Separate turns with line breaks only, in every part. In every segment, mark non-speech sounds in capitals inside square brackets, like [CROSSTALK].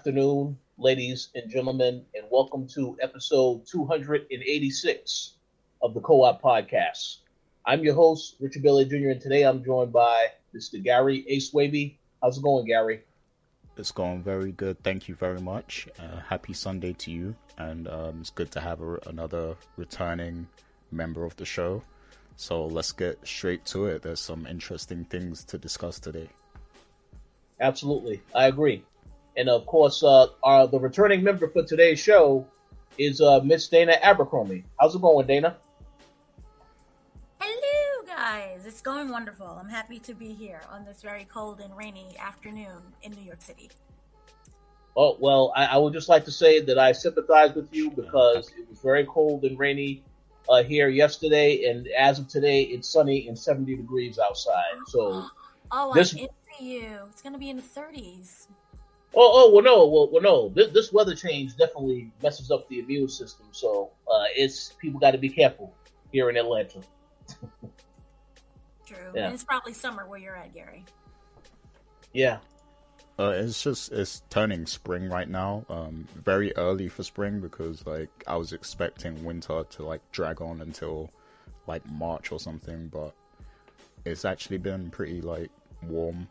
afternoon, ladies and gentlemen, and welcome to episode 286 of the Co op Podcast. I'm your host, Richard Billy Jr., and today I'm joined by Mr. Gary Ace Waby. How's it going, Gary?
It's going very good. Thank you very much. Uh, happy Sunday to you. And um, it's good to have a, another returning member of the show. So let's get straight to it. There's some interesting things to discuss today.
Absolutely, I agree. And of course, uh, our the returning member for today's show is uh, Miss Dana Abercrombie. How's it going, Dana?
Hello, guys. It's going wonderful. I'm happy to be here on this very cold and rainy afternoon in New York City.
Oh well, I, I would just like to say that I sympathize with you because it was very cold and rainy uh, here yesterday, and as of today, it's sunny and 70 degrees outside. So, [GASPS]
Oh,
This-
I'm into you. It's going to be in the 30s.
Oh, oh, well, no, well, well no, this, this weather change definitely messes up the immune system. So, uh, it's people got to be careful here in Atlanta. [LAUGHS]
True.
Yeah.
And it's probably summer where you're at, Gary.
Yeah,
Uh, it's just it's turning spring right now. Um, very early for spring because like I was expecting winter to like drag on until like March or something, but it's actually been pretty like warm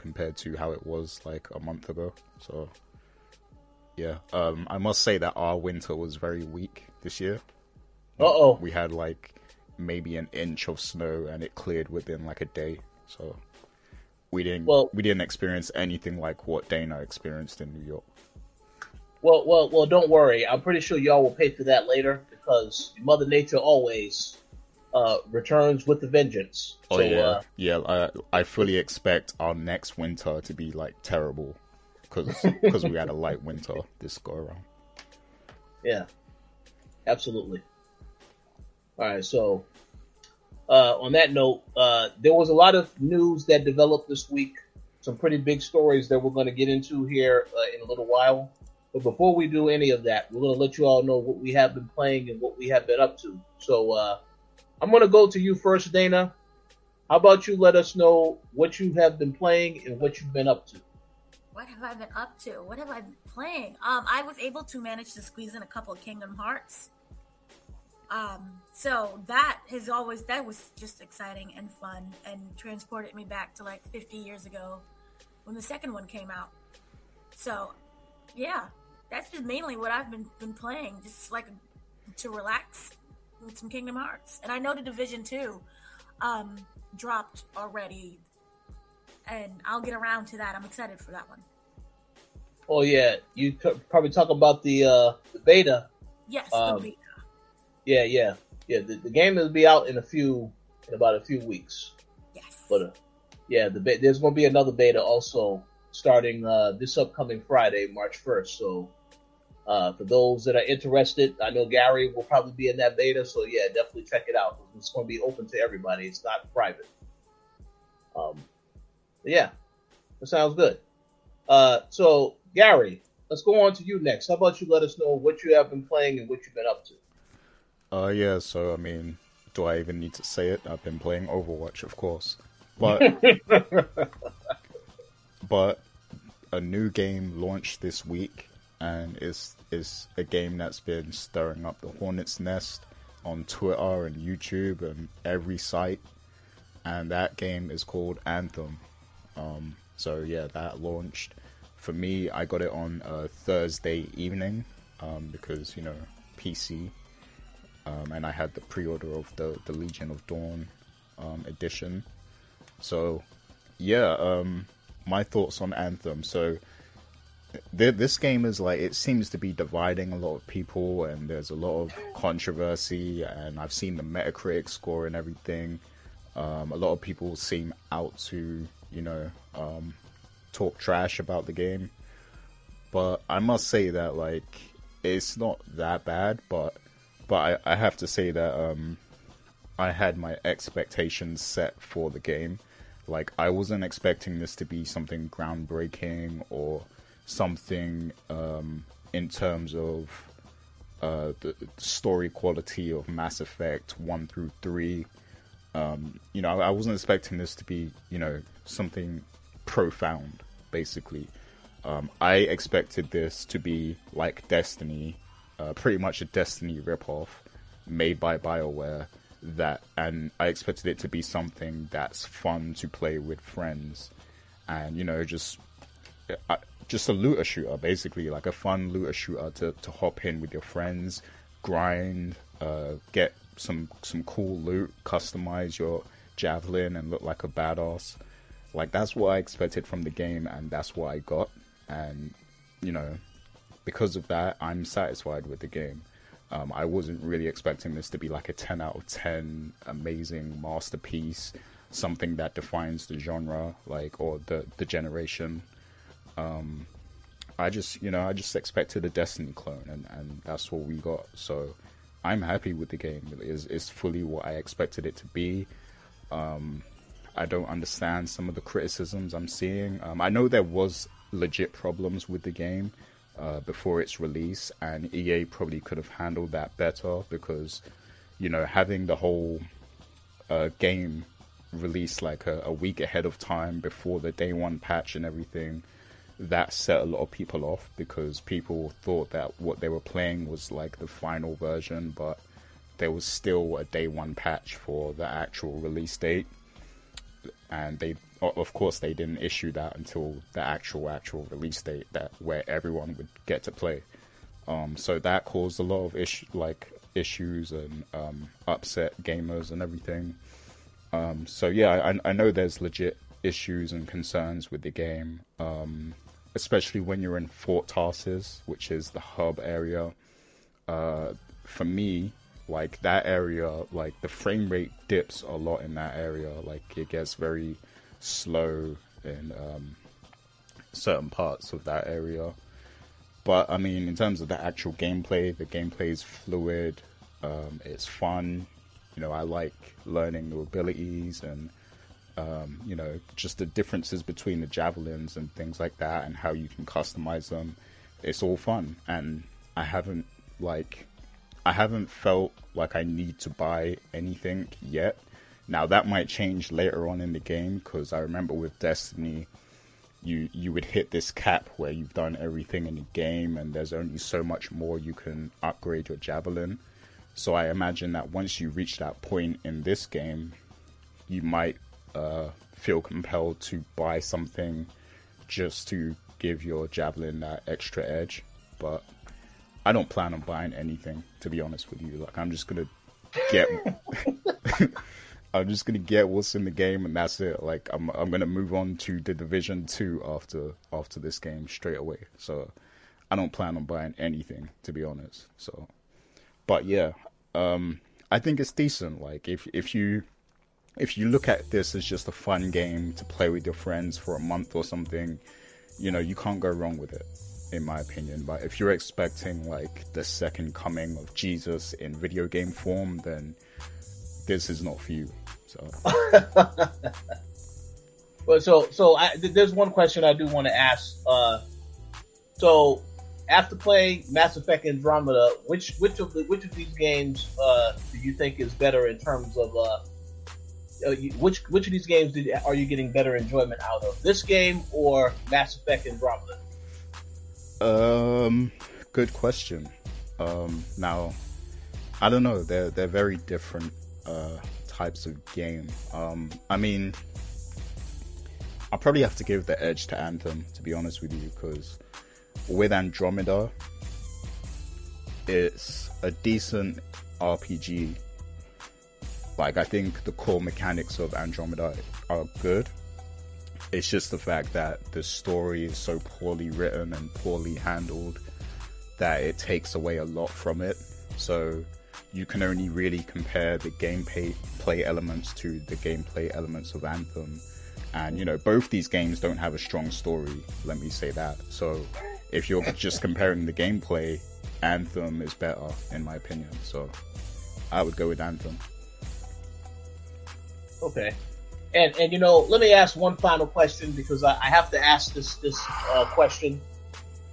compared to how it was like a month ago. So yeah, um, I must say that our winter was very weak this year.
Uh oh.
We had like maybe an inch of snow and it cleared within like a day. So we didn't
Well-
we didn't experience anything like what Dana experienced in New York.
Well, well, well, don't worry. I'm pretty sure y'all will pay for that later because Mother Nature always uh, returns with a vengeance.
Oh
so,
yeah,
uh,
yeah. I I fully expect our next winter to be like terrible because we had a light winter this go around.
Yeah, absolutely. All right, so uh, on that note, uh, there was a lot of news that developed this week. Some pretty big stories that we're going to get into here uh, in a little while. But before we do any of that, we're going to let you all know what we have been playing and what we have been up to. So uh, I'm going to go to you first, Dana. How about you let us know what you have been playing and what you've been up to?
What have I been up to? What have I been playing? Um, I was able to manage to squeeze in a couple of Kingdom Hearts. Um, so that has always that was just exciting and fun and transported me back to like 50 years ago when the second one came out. So, yeah, that's just mainly what I've been been playing, just like to relax with some Kingdom Hearts. And I know the Division Two um, dropped already, and I'll get around to that. I'm excited for that one.
Oh yeah, you could probably talk about the uh, the beta
Yes,
Um,
the beta.
Yeah, yeah, yeah. The, the game will be out in a few, in about a few weeks.
Yes.
But uh, yeah, the be- there's going to be another beta also starting uh, this upcoming Friday, March first. So uh, for those that are interested, I know Gary will probably be in that beta. So yeah, definitely check it out. It's going to be open to everybody. It's not private. Um, yeah, that sounds good. Uh, so Gary, let's go on to you next. How about you let us know what you have been playing and what you've been up to?
Uh, yeah. So I mean, do I even need to say it? I've been playing Overwatch, of course, but [LAUGHS] but a new game launched this week, and it's is a game that's been stirring up the hornet's nest on Twitter and YouTube and every site, and that game is called Anthem. Um, so yeah, that launched. For me, I got it on a Thursday evening um, because you know PC, um, and I had the pre-order of the the Legion of Dawn um, edition. So yeah, um, my thoughts on Anthem. So this game is like it seems to be dividing a lot of people, and there's a lot of controversy. And I've seen the Metacritic score and everything. Um, a lot of people seem out to you know um, talk trash about the game, but I must say that like it's not that bad. But but I, I have to say that um, I had my expectations set for the game. Like I wasn't expecting this to be something groundbreaking or something um, in terms of uh, the story quality of Mass Effect one through three. Um, you know, I wasn't expecting this to be, you know, something profound. Basically, um, I expected this to be like Destiny, uh, pretty much a Destiny ripoff made by Bioware. That, and I expected it to be something that's fun to play with friends, and you know, just just a looter shooter, basically like a fun looter shooter to, to hop in with your friends, grind, uh, get some some cool loot, customize your javelin, and look like a badass. Like that's what I expected from the game, and that's what I got. And you know, because of that, I'm satisfied with the game. Um, I wasn't really expecting this to be like a 10 out of 10 amazing masterpiece, something that defines the genre, like or the the generation. Um, I just, you know, I just expected a Destiny clone, and, and that's what we got. So I'm happy with the game. It's, it's fully what I expected it to be. Um, I don't understand some of the criticisms I'm seeing. Um, I know there was legit problems with the game uh, before its release, and EA probably could have handled that better because, you know, having the whole uh, game released like a, a week ahead of time before the day one patch and everything that set a lot of people off because people thought that what they were playing was like the final version, but there was still a day one patch for the actual release date. And they, of course, they didn't issue that until the actual actual release date that where everyone would get to play. Um, so that caused a lot of issue like issues and um, upset gamers and everything. Um, so yeah, I, I know there's legit issues and concerns with the game. Um, especially when you're in Fort Tarsis, which is the hub area. Uh, for me, like that area, like the frame rate dips a lot in that area. Like it gets very slow in um, certain parts of that area. But I mean, in terms of the actual gameplay, the gameplay is fluid. Um, it's fun. You know, I like learning new abilities and um, you know, just the differences between the javelins and things like that, and how you can customize them. It's all fun, and I haven't like, I haven't felt like I need to buy anything yet. Now that might change later on in the game because I remember with Destiny, you you would hit this cap where you've done everything in the game, and there's only so much more you can upgrade your javelin. So I imagine that once you reach that point in this game, you might uh, feel compelled to buy something just to give your javelin that extra edge. But I don't plan on buying anything, to be honest with you. Like I'm just gonna get, [LAUGHS] I'm just gonna get what's in the game, and that's it. Like I'm, I'm gonna move on to the Division Two after after this game straight away. So I don't plan on buying anything, to be honest. So, but yeah, um, I think it's decent. Like if if you if you look at this as just a fun game to play with your friends for a month or something, you know, you can't go wrong with it, in my opinion. But if you're expecting like the second coming of Jesus in video game form, then this is not for you. So, [LAUGHS]
but so so I, there's one question I do want to ask. Uh, so after playing Mass Effect Andromeda, which which of the which of these games uh, do you think is better in terms of uh, uh, which which of these games did, are you getting better enjoyment out of? This game or Mass Effect and Andromeda?
Um, good question. Um, now, I don't know. They're they're very different uh, types of game. Um, I mean, I'll probably have to give the edge to Anthem to be honest with you, because with Andromeda, it's a decent RPG like I think the core mechanics of Andromeda are good. It's just the fact that the story is so poorly written and poorly handled that it takes away a lot from it. So you can only really compare the gameplay play elements to the gameplay elements of Anthem And you know, both these games don't have a strong story. Let me say that. So, if you're just comparing the gameplay, Anthem is better in my opinion. So, I would go with Anthem.
Okay. And and you know, let me ask one final question because I, I have to ask this this uh, question.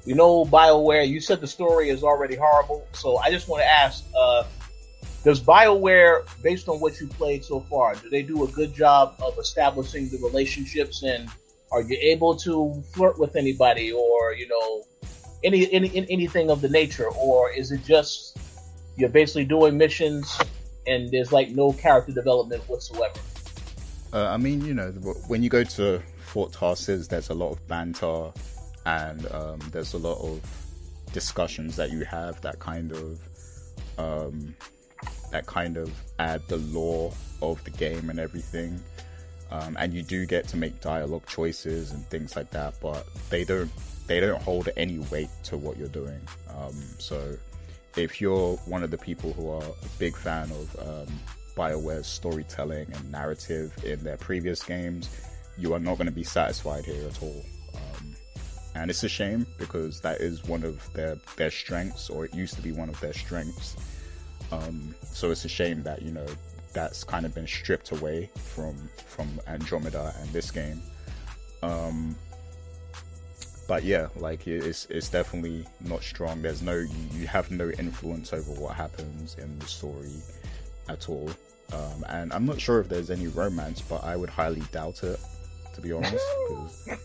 You know, Bioware. You said the story is already horrible, so I just want to ask: uh, Does Bioware, based on what you played so far, do they do a good job of establishing the relationships? And are you able to flirt with anybody, or you know, any any anything of the nature, or is it just you're basically doing missions and there's like no character development whatsoever?
Uh, I mean, you know, when you go to Fort Tarsis, there's a lot of banter and um, there's a lot of discussions that you have that kind of um, that kind of add the lore of the game and everything. Um, and you do get to make dialogue choices and things like that, but they don't they don't hold any weight to what you're doing. Um, so if you're one of the people who are a big fan of um, BioWare's storytelling and narrative in their previous games, you are not going to be satisfied here at all. Um, and it's a shame because that is one of their their strengths, or it used to be one of their strengths. Um, so it's a shame that you know that's kind of been stripped away from from Andromeda and this game. Um, but yeah, like it's it's definitely not strong. There's no you, you have no influence over what happens in the story at all. Um, and I'm not sure if there's any romance, but I would highly doubt it, to be honest, [LAUGHS]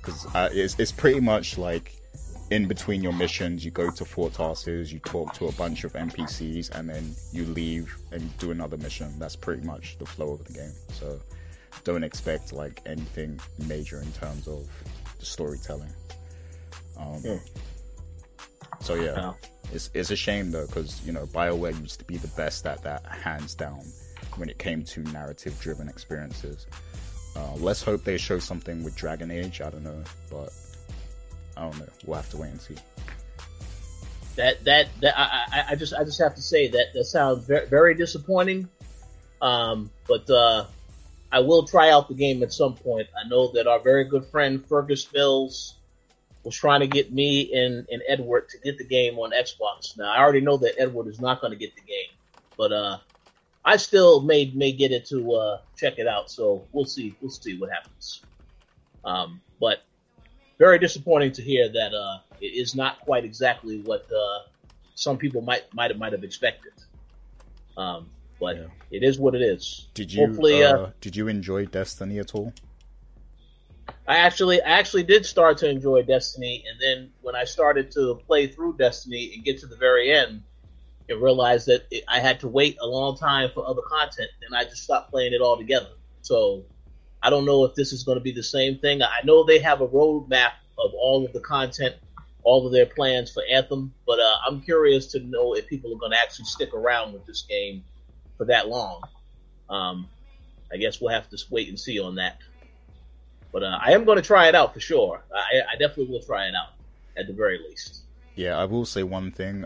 because [LAUGHS] uh, it's it's pretty much like in between your missions, you go to Fort Tarsis, you talk to a bunch of NPCs, and then you leave and do another mission. That's pretty much the flow of the game. So don't expect like anything major in terms of the storytelling. Um, yeah. So yeah, it's it's a shame though because you know Bioware used to be the best at that, hands down, when it came to narrative-driven experiences. Uh, let's hope they show something with Dragon Age. I don't know, but I don't know. We'll have to wait and see.
That that that I, I just I just have to say that that sounds very, very disappointing. Um, but uh, I will try out the game at some point. I know that our very good friend Fergus Mills was trying to get me and, and Edward to get the game on Xbox. Now I already know that Edward is not going to get the game, but uh, I still may may get it to uh, check it out. So we'll see. We'll see what happens. Um, but very disappointing to hear that uh, it is not quite exactly what uh, some people might might might have expected. Um, but yeah. it is what it is.
Did you Hopefully, uh, uh, did you enjoy Destiny at all?
I actually I actually did start to enjoy Destiny, and then when I started to play through Destiny and get to the very end, and realized that it, I had to wait a long time for other content, then I just stopped playing it altogether. So I don't know if this is going to be the same thing. I know they have a roadmap of all of the content, all of their plans for Anthem, but uh, I'm curious to know if people are going to actually stick around with this game for that long. Um, I guess we'll have to wait and see on that. But uh, I am going to try it out for sure. I, I, definitely will try it out at the very least.
Yeah, I will say one thing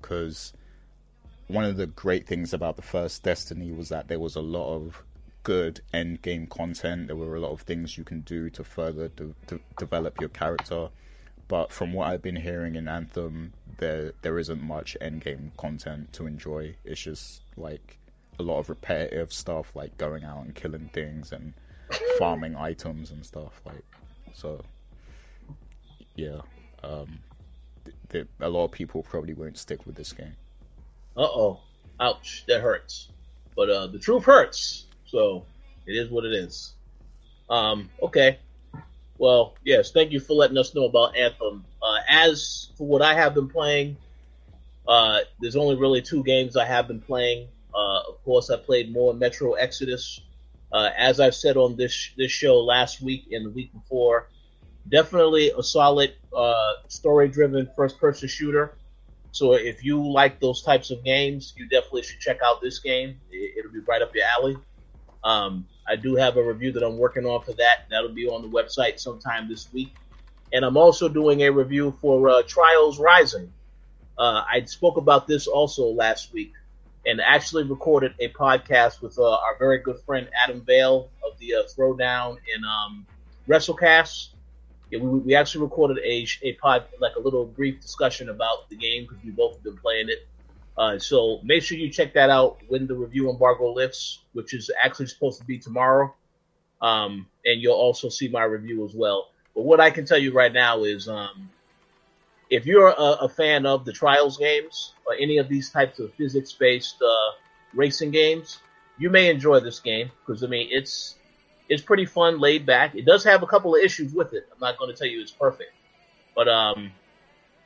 because um, one of the great things about the first Destiny was that there was a lot of good end game content. There were a lot of things you can do to further de- de- develop your character. But from what I've been hearing in Anthem, there there isn't much end game content to enjoy. It's just like a lot of repetitive stuff, like going out and killing things and farming items and stuff like so yeah um th- th- a lot of people probably won't stick with this game.
Uh-oh. Ouch. That hurts. But uh the truth hurts. So it is what it is. Um okay. Well yes thank you for letting us know about anthem. Uh as for what i have been playing uh there's only really two games i have been playing. Uh of course i played more metro exodus uh, as I've said on this this show last week and the week before, definitely a solid uh, story driven first person shooter. So if you like those types of games, you definitely should check out this game. It, will be right up your alley. Um, I do have a review that I'm working on for that. That'll be on the website sometime this week. And I'm also doing a review for uh, Trials Rising. Uh, I spoke about this also last week. And actually recorded a podcast with uh, our very good friend Adam Vale of the uh, Throwdown and um, WrestleCast. Yeah, we, we actually recorded a a pod like a little brief discussion about the game because we both have been playing it. Uh, so make sure you check that out when the review embargo lifts, which is actually supposed to be tomorrow. Um, and you'll also see my review as well. But what I can tell you right now is, um, if you're a, a, fan of the Trials games or any of these types of physics-based uh, racing games, you may enjoy this game because I mean it's it's pretty fun, laid back. It does have a couple of issues with it. I'm not going to tell you it's perfect, but um,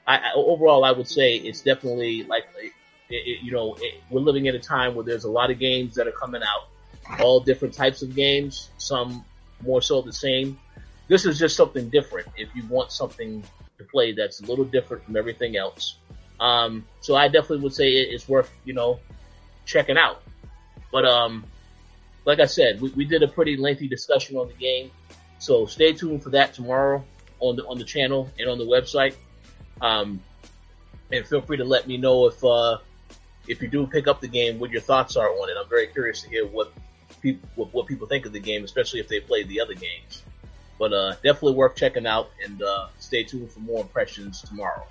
I, I overall I would say it's definitely like it, it, you know it, we're living in a time where there's a lot of games that are coming out, all different types of games, some more so the same. This is just something different. If you want something to play that's a little different from everything else, um, so I definitely would say it's worth you know checking out. But um, like I said, we, we did a pretty lengthy discussion on the game, so stay tuned for that tomorrow on the on the channel and on the website. Um, and feel free to let me know if uh, if you do pick up the game, what your thoughts are on it. I'm very curious to hear what people what, what people think of the game, especially if they played the other games. But uh, definitely worth checking out, and uh, stay tuned for more impressions tomorrow.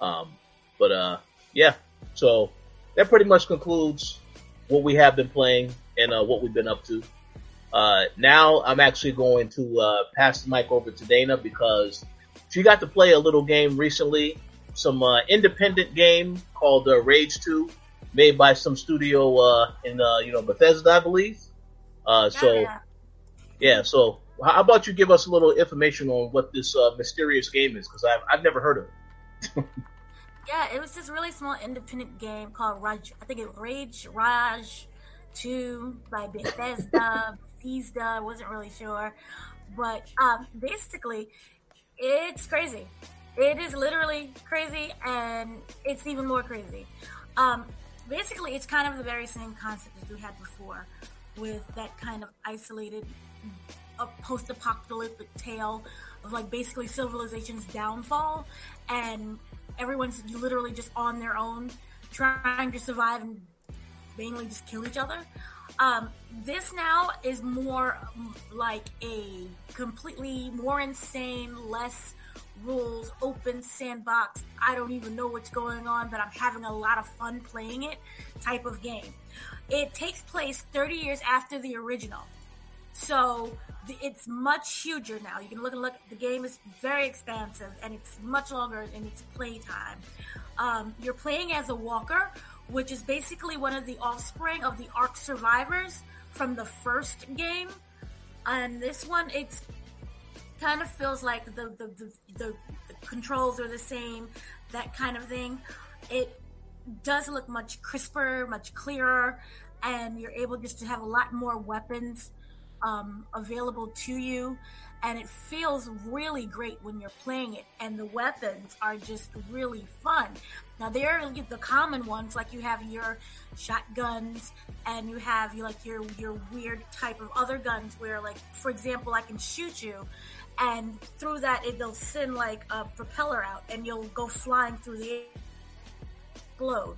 Um, but uh, yeah, so that pretty much concludes what we have been playing and uh, what we've been up to. Uh, now I'm actually going to uh, pass the mic over to Dana because she got to play a little game recently, some uh, independent game called uh, Rage 2, made by some studio uh, in uh, you know Bethesda, I believe. Uh, so yeah, yeah, so how about you give us a little information on what this uh, mysterious game is because I've I've never heard of it. [LAUGHS]
yeah, it was this really small independent game called Raj. I think it Rage Raj Two by Bethesda. [LAUGHS] Bethesda, I wasn't really sure, but um, basically, it's crazy. It is literally crazy, and it's even more crazy. Um, basically, it's kind of the very same concept as we had before, with that kind of isolated, a post-apocalyptic tale of like basically civilization's downfall, and everyone's literally just on their own, trying to survive and mainly just kill each other. Um, this now is more like a completely more insane, less rules, open sandbox. I don't even know what's going on, but I'm having a lot of fun playing it type of game. It takes place 30 years after the original. So it's much huger now. You can look and look. The game is very expansive and it's much longer in its playtime. Um, you're playing as a walker which is basically one of the offspring of the Ark survivors from the first game. And this one, it's kind of feels like the, the, the, the, the controls are the same, that kind of thing. It does look much crisper, much clearer, and you're able just to have a lot more weapons um, available to you and it feels really great when you're playing it and the weapons are just really fun. Now there are the common ones like you have your shotguns and you have like your your weird type of other guns where like for example i can shoot you and through that it'll send like a propeller out and you'll go flying through the air explode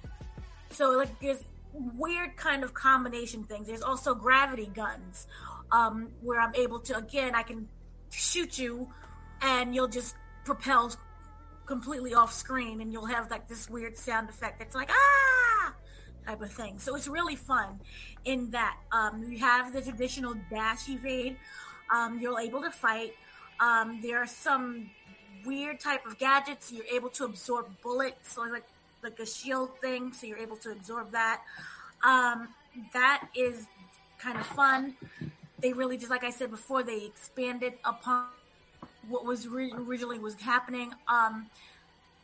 so like there's weird kind of combination things. There's also gravity guns um, where i'm able to again i can shoot you and you'll just propel completely off screen and you'll have like this weird sound effect that's like ah! type of thing. So it's really fun in that um, you have the traditional dash evade. Um, you're able to fight. Um, there are some weird type of gadgets. You're able to absorb bullets so like like a shield thing so you're able to absorb that. Um, that is kind of fun they really just like I said before, they expanded upon what was re- originally was happening. Um,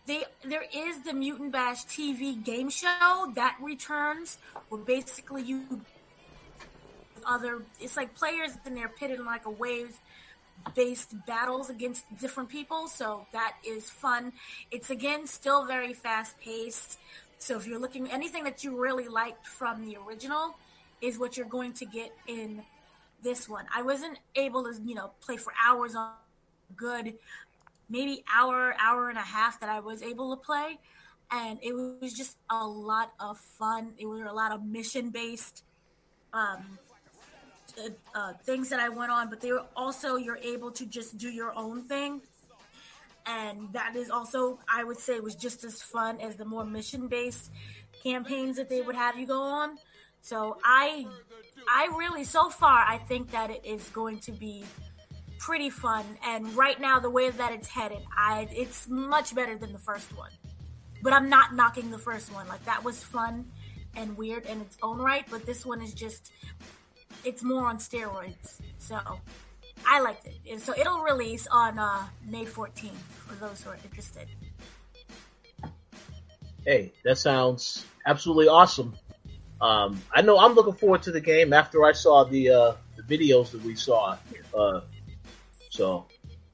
they there is the Mutant Bash TV game show that returns, where basically you other it's like players and they're pitted in like a wave based battles against different people so that is fun it's again still very fast paced so if you're looking anything that you really liked from the original is what you're going to get in this one. I wasn't able to, you know, play for hours on good, maybe hour, hour and a half that I was able to play. and it was just a lot of fun. It was a lot of mission based um, uh, things that I went on, but they were also you're able to just do your own thing, and that is also I would say was just as fun as the more mission based campaigns that they would have you go on. So I, I really so far I think that it is going to be pretty fun. And right now the way that it's headed, I it's much better than the first one. But I'm not knocking the first one. Like that was fun and weird in its own right, but this one is just it's more on steroids. So I liked it. And so it'll release on uh, May 14th for those who are interested.
Hey, that sounds absolutely awesome. Um, I know I'm looking forward to the game after I saw the, uh, the videos that we saw. Uh, so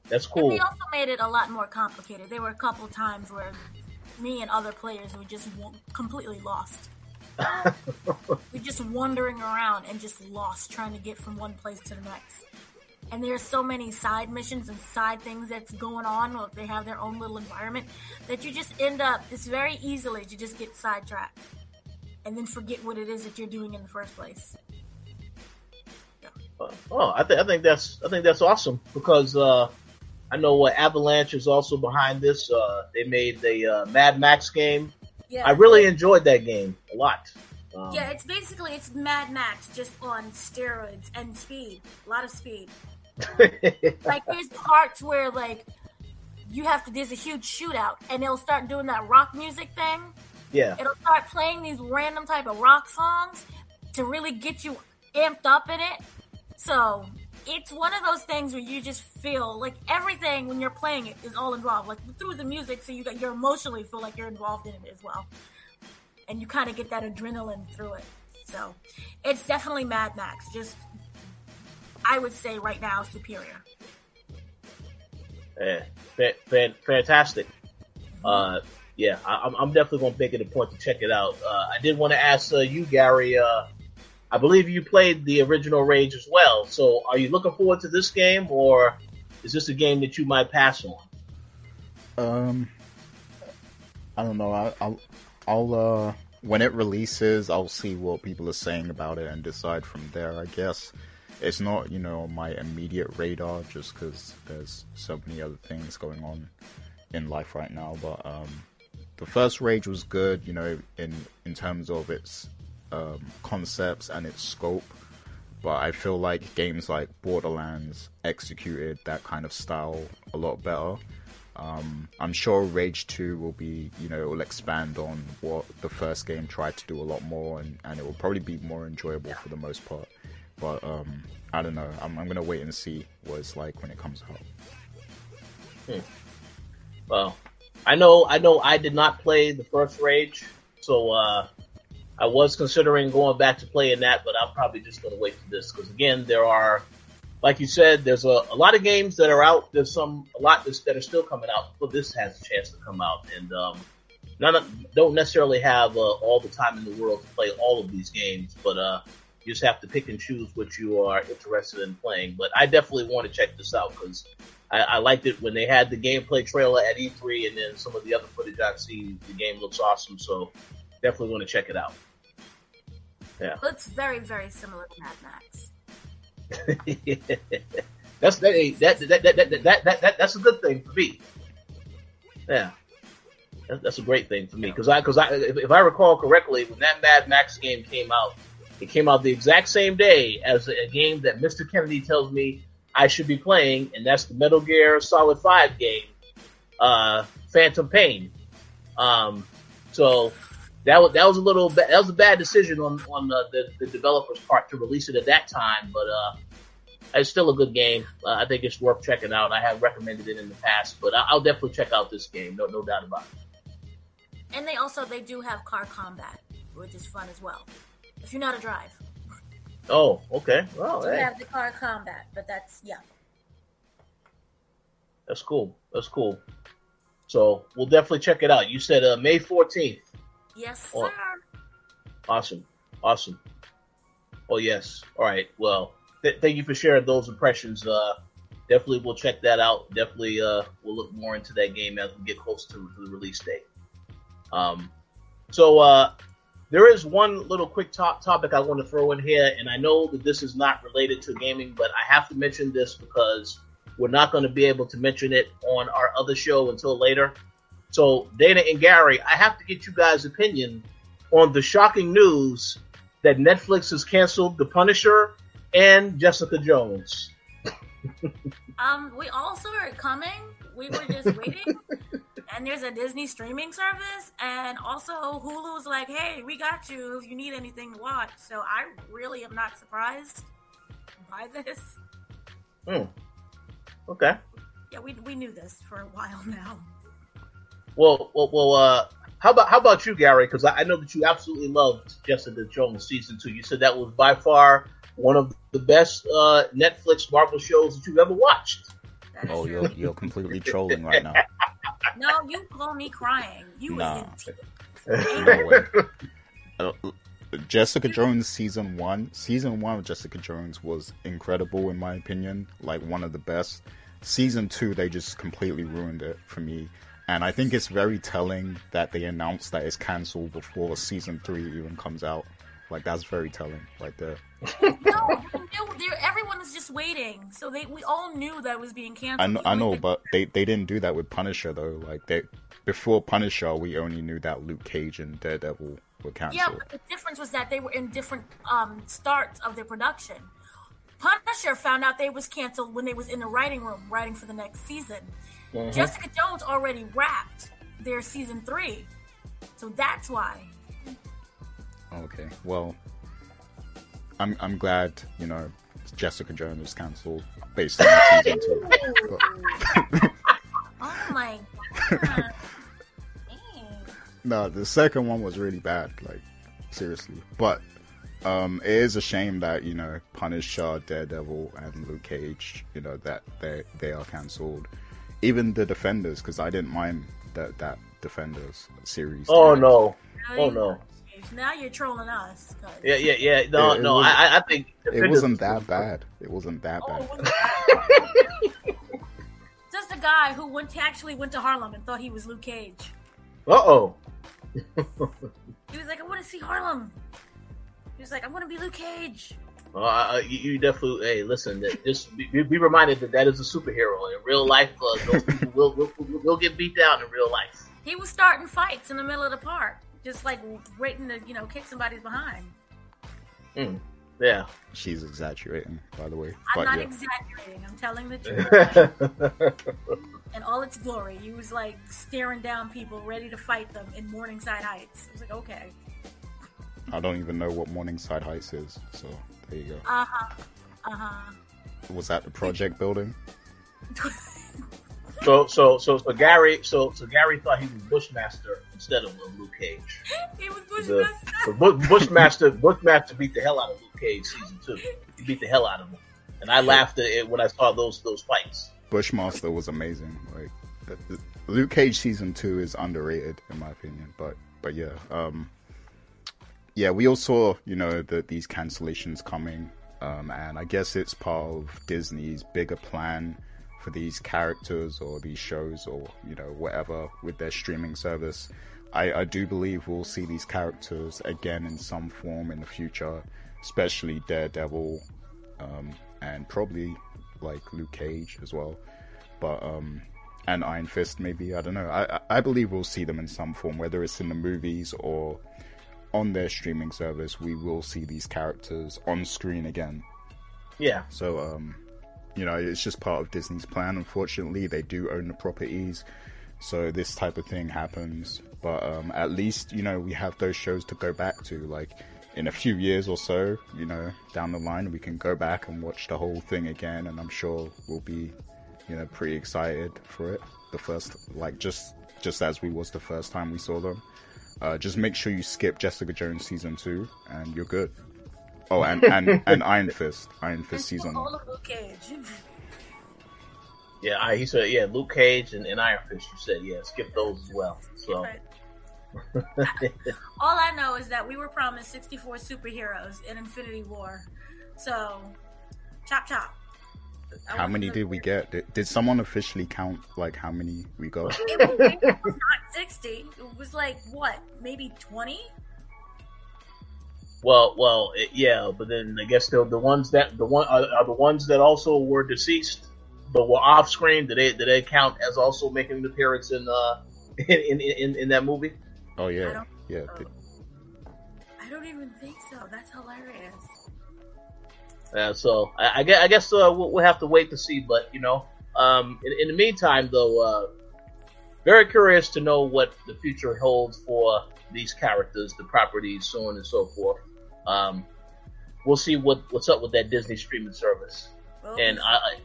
that's cool.
And they also made it a lot more complicated. There were a couple times where me and other players were just completely lost. [LAUGHS] we're just wandering around and just lost trying to get from one place to the next. And there's so many side missions and side things that's going on. They have their own little environment that you just end up. It's very easily to just get sidetracked and then forget what it is that you're doing in the first place.
Yeah. Uh, oh, I think I think that's I think that's awesome because uh, I know what Avalanche is also behind this. Uh, they made the uh, Mad Max game. Yeah, I really enjoyed that game a lot.
Um, yeah, it's basically it's Mad Max just on steroids and speed, a lot of speed. [LAUGHS] like there's parts where like you have to there's a huge shootout and they'll start doing that rock music thing
yeah.
It'll start playing these random type of rock songs to really get you amped up in it. So it's one of those things where you just feel like everything when you're playing it is all involved, like through the music, so you got you emotionally feel like you're involved in it as well, and you kind of get that adrenaline through it. So it's definitely Mad Max. Just I would say right now superior.
Yeah, fantastic. Uh, yeah, I, am definitely going to make it a point to check it out. Uh, I did want to ask uh, you, Gary. Uh, I believe you played the original Rage as well. So, are you looking forward to this game, or is this a game that you might pass on?
Um, I don't know. I, I'll, I'll, uh, when it releases, I'll see what people are saying about it and decide from there. I guess it's not, you know, my immediate radar just because there's so many other things going on in life right now. But um, the first Rage was good, you know, in in terms of its um, concepts and its scope. But I feel like games like Borderlands executed that kind of style a lot better. Um, I'm sure Rage 2 will be, you know, will expand on what the first game tried to do a lot more, and, and it will probably be more enjoyable for the most part. But um, I don't know. I'm, I'm gonna wait and see what it's like when it comes out.
Hmm. Well, I know, I know, I did not play the first Rage, so uh, I was considering going back to playing that, but I'm probably just going to wait for this because again, there are, like you said, there's a, a, lot of games that are out. There's some a lot that are still coming out, but this has a chance to come out, and um, none of, don't necessarily have uh, all the time in the world to play all of these games, but uh, you just have to pick and choose what you are interested in playing. But I definitely want to check this out because I, I, liked it when they had the gameplay trailer at E3, and then some of the other footage I've seen. The game looks awesome, so definitely want to check it out.
Yeah, looks very very similar to Mad Max. [LAUGHS]
that's that, that, that, that, that, that, that, that's a good thing for me. Yeah, that's a great thing for me because I because I if, if I recall correctly, when that Mad Max game came out, it came out the exact same day as a game that Mr. Kennedy tells me I should be playing, and that's the Metal Gear Solid 5 game, uh, Phantom Pain. Um, so that was that was a little that was a bad decision on on the, the, the developer's part to release it at that time, but uh, it's still a good game. Uh, I think it's worth checking out. I have recommended it in the past, but I'll definitely check out this game. No, no doubt about it.
And they also they do have car combat, which is fun as well. If you know how to drive.
Oh, okay. Well,
hey. have the car combat, but that's yeah.
That's cool. That's cool. So we'll definitely check it out. You said uh, May fourteenth.
Yes, oh, sir.
awesome, awesome. Oh yes. All right. Well, th- thank you for sharing those impressions. Uh, definitely we'll check that out. Definitely uh, we'll look more into that game as we get close to, to the release date. Um, so uh, there is one little quick top topic I want to throw in here, and I know that this is not related to gaming, but I have to mention this because we're not going to be able to mention it on our other show until later. So Dana and Gary, I have to get you guys' opinion on the shocking news that Netflix has canceled The Punisher and Jessica Jones. [LAUGHS]
um, we all saw it coming. We were just waiting. [LAUGHS] and there's a Disney streaming service, and also Hulu's like, "Hey, we got you if you need anything to watch." So I really am not surprised by this.
Hmm. Okay.
Yeah, we we knew this for a while [LAUGHS] now.
Well, well, well. Uh, how about how about you, Gary? Because I, I know that you absolutely loved Jessica Jones season two. You said that was by far one of the best uh, Netflix Marvel shows that you've ever watched.
Oh, you're you're completely trolling right now. [LAUGHS]
No, you call me crying. You nah. [LAUGHS]
no way. [LAUGHS] Uh, Jessica Jones season one, season one of Jessica Jones was incredible in my opinion, like one of the best. Season two, they just completely ruined it for me, and I think it's very telling that they announced that it's cancelled before season three even comes out. Like that's very telling, right there.
No, [LAUGHS] everyone was just waiting, so they we all knew that was being canceled.
I know, I know but they they didn't do that with Punisher though. Like they before Punisher, we only knew that Luke Cage and Daredevil were canceled.
Yeah, but the difference was that they were in different um, starts of their production. Punisher found out they was canceled when they was in the writing room writing for the next season. Mm-hmm. Jessica Jones already wrapped their season three, so that's why.
Okay, well, I'm I'm glad you know Jessica Jones was cancelled based on season two.
But... [LAUGHS] oh my god.
no, the second one was really bad, like seriously. But um, it is a shame that you know Punisher, Daredevil, and Luke Cage, you know that they they are cancelled. Even the Defenders, because I didn't mind that that Defenders series.
Oh no! Oh no!
Now you're trolling us.
Yeah, yeah, yeah. No, it, it no. I, I think
it wasn't that bad. It wasn't that oh, bad.
Just a guy who went to, actually went to Harlem and thought he was Luke Cage.
Uh oh. [LAUGHS]
he was like, I want to see Harlem. He was like, I want to be Luke Cage.
Uh, you, you, definitely. Hey, listen. Just be, be, reminded that that is a superhero in real life. Uh, those people will, will, will get beat down in real life.
He was starting fights in the middle of the park just like waiting to you know kick somebody's behind.
Mm, yeah,
she's exaggerating, by the way.
I'm but, not yeah. exaggerating. I'm telling the [LAUGHS] truth. and all its glory, he was like staring down people, ready to fight them in Morningside Heights. I was like, okay.
I don't even know what Morningside Heights is, so there you go.
Uh huh. Uh huh.
Was that the project building?
So so so so Gary so so Gary thought he was Bushmaster instead of Luke Cage. [LAUGHS]
He was Bushmaster.
The, [LAUGHS] the Bushmaster Bushmaster beat the hell out of Luke Cage season two. He beat the hell out of him, and I laughed at it when I saw those those fights.
Bushmaster was amazing. Like Luke Cage season two is underrated in my opinion, but but yeah, um, yeah, we all saw you know that these cancellations coming, um, and I guess it's part of Disney's bigger plan for these characters or these shows or you know whatever with their streaming service. I, I do believe we'll see these characters again in some form in the future, especially Daredevil, um, and probably like Luke Cage as well. But um, and Iron Fist maybe I don't know. I I believe we'll see them in some form, whether it's in the movies or on their streaming service. We will see these characters on screen again.
Yeah.
So um, you know, it's just part of Disney's plan. Unfortunately, they do own the properties, so this type of thing happens. But um, at least, you know, we have those shows to go back to. Like in a few years or so, you know, down the line, we can go back and watch the whole thing again, and I'm sure we'll be, you know, pretty excited for it. The first, like, just just as we was the first time we saw them. Uh, just make sure you skip Jessica Jones season two, and you're good. Oh, and and, and Iron Fist, Iron Fist season.
All of Luke Cage.
Yeah, I, he said yeah, Luke Cage and, and Iron Fist. You said yeah, skip those as well. So. [LAUGHS]
All I know is that we were promised 64 superheroes in Infinity War. So, chop chop. I
How many did we get? Did, did someone officially count like how many we got?
It was not 60. It was like, what, maybe 20?
Well, well, it, yeah, but then I guess the the ones that the one are, are the ones that also were deceased, but were off screen. Did they did they count as also making an appearance in uh [LAUGHS] in in, in, in that movie?
Oh yeah,
don't-
yeah. th-
I don't even think so. That's hilarious.
Uh, so I, I guess, I guess uh, we'll, we'll have to wait to see. But you know, um, in, in the meantime, though, uh, very curious to know what the future holds for these characters, the properties, so on and so forth. Um, we'll see what what's up with that Disney streaming service.
Well,
And I, I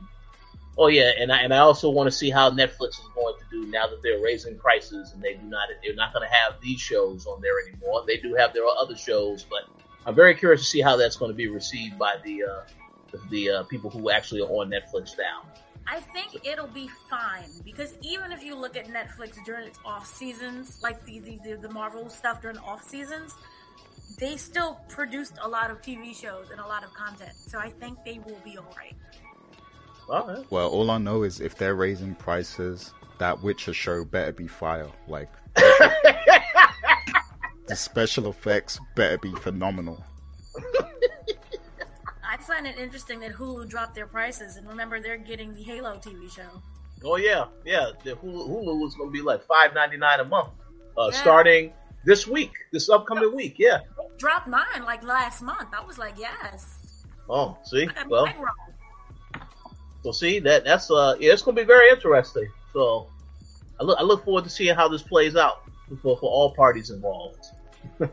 oh yeah, and I and I also want to see how Netflix is going to do now that they're raising prices and they do not they're not going to have these shows on there anymore. They do have their other shows, but I'm very curious to see how that's going to be received by the uh, the, the uh, people who actually are on Netflix now.
I think it'll be fine because even if you look at Netflix during its off seasons, like the, the, the Marvel stuff during off seasons, they still produced a lot of TV shows and a lot of content. So I think they will be alright.
All right.
Well, all I know is if they're raising prices, that Witcher show better be fire. Like [LAUGHS] the special effects better be phenomenal.
I find it interesting that Hulu dropped their prices, and remember they're getting the Halo TV show.
Oh yeah, yeah. The Hulu, Hulu is going to be like five ninety nine a month, uh,
Yeah.
starting this week, this upcoming week. Yeah.
Dropped mine like last month. I was like, yes.
Oh, see, well. So see that that's uh yeah it's gonna be very interesting. So I look I look forward to seeing how this plays out for, for all parties involved. [LAUGHS]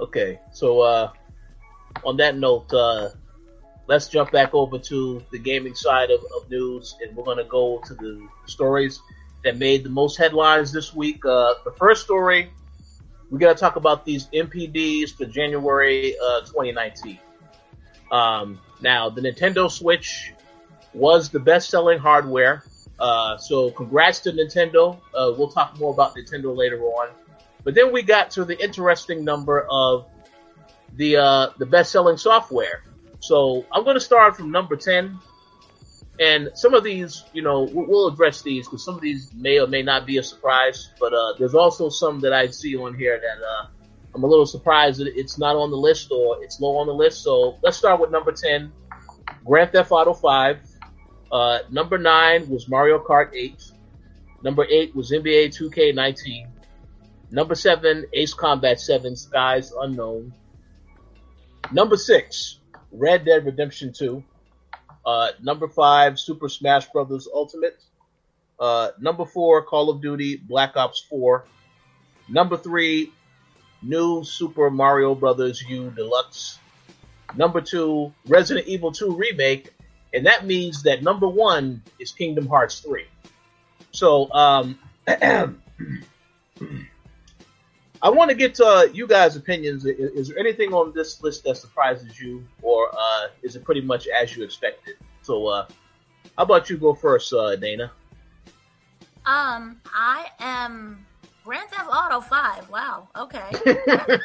okay, so uh on that note, uh let's jump back over to the gaming side of, of news and we're gonna go to the stories that made the most headlines this week. Uh the first story we gotta talk about these NPDs for January uh 2019. Um, now, the Nintendo Switch was the best-selling hardware. Uh, so, congrats to Nintendo. Uh, we'll talk more about Nintendo later on. But then we got to the interesting number of the uh, the best-selling software. So, I'm going to start from number ten. And some of these, you know, we'll, address these because some of these may or may not be a surprise. But uh, there's also some that I see on here that uh, I'm a little surprised that it's not on the list or it's low on the list. So let's start with number 10, Grand Theft Auto 5. Uh, number 9 was Mario Kart 8. Number 8 was NBA 2K19. Number 7, Ace Combat 7, Skies Unknown. Number 6, Red Dead Redemption 2. Uh, number 5, Super Smash Brothers Ultimate. Uh, number 4, Call of Duty Black Ops 4. Number 3, New Super Mario Brothers U Deluxe. Number two, Resident Evil 2 Remake. And that means that number one is Kingdom Hearts 3. So, um, [CLEARS THROAT] [CLEARS THROAT] I want to get to you guys' opinions. Is, is there anything on this list that surprises you, or uh, is it pretty much as you expected? So, uh, how about you go first, uh, Dana?
Um, I am Grand Theft Auto 5. Wow. Okay. [LAUGHS]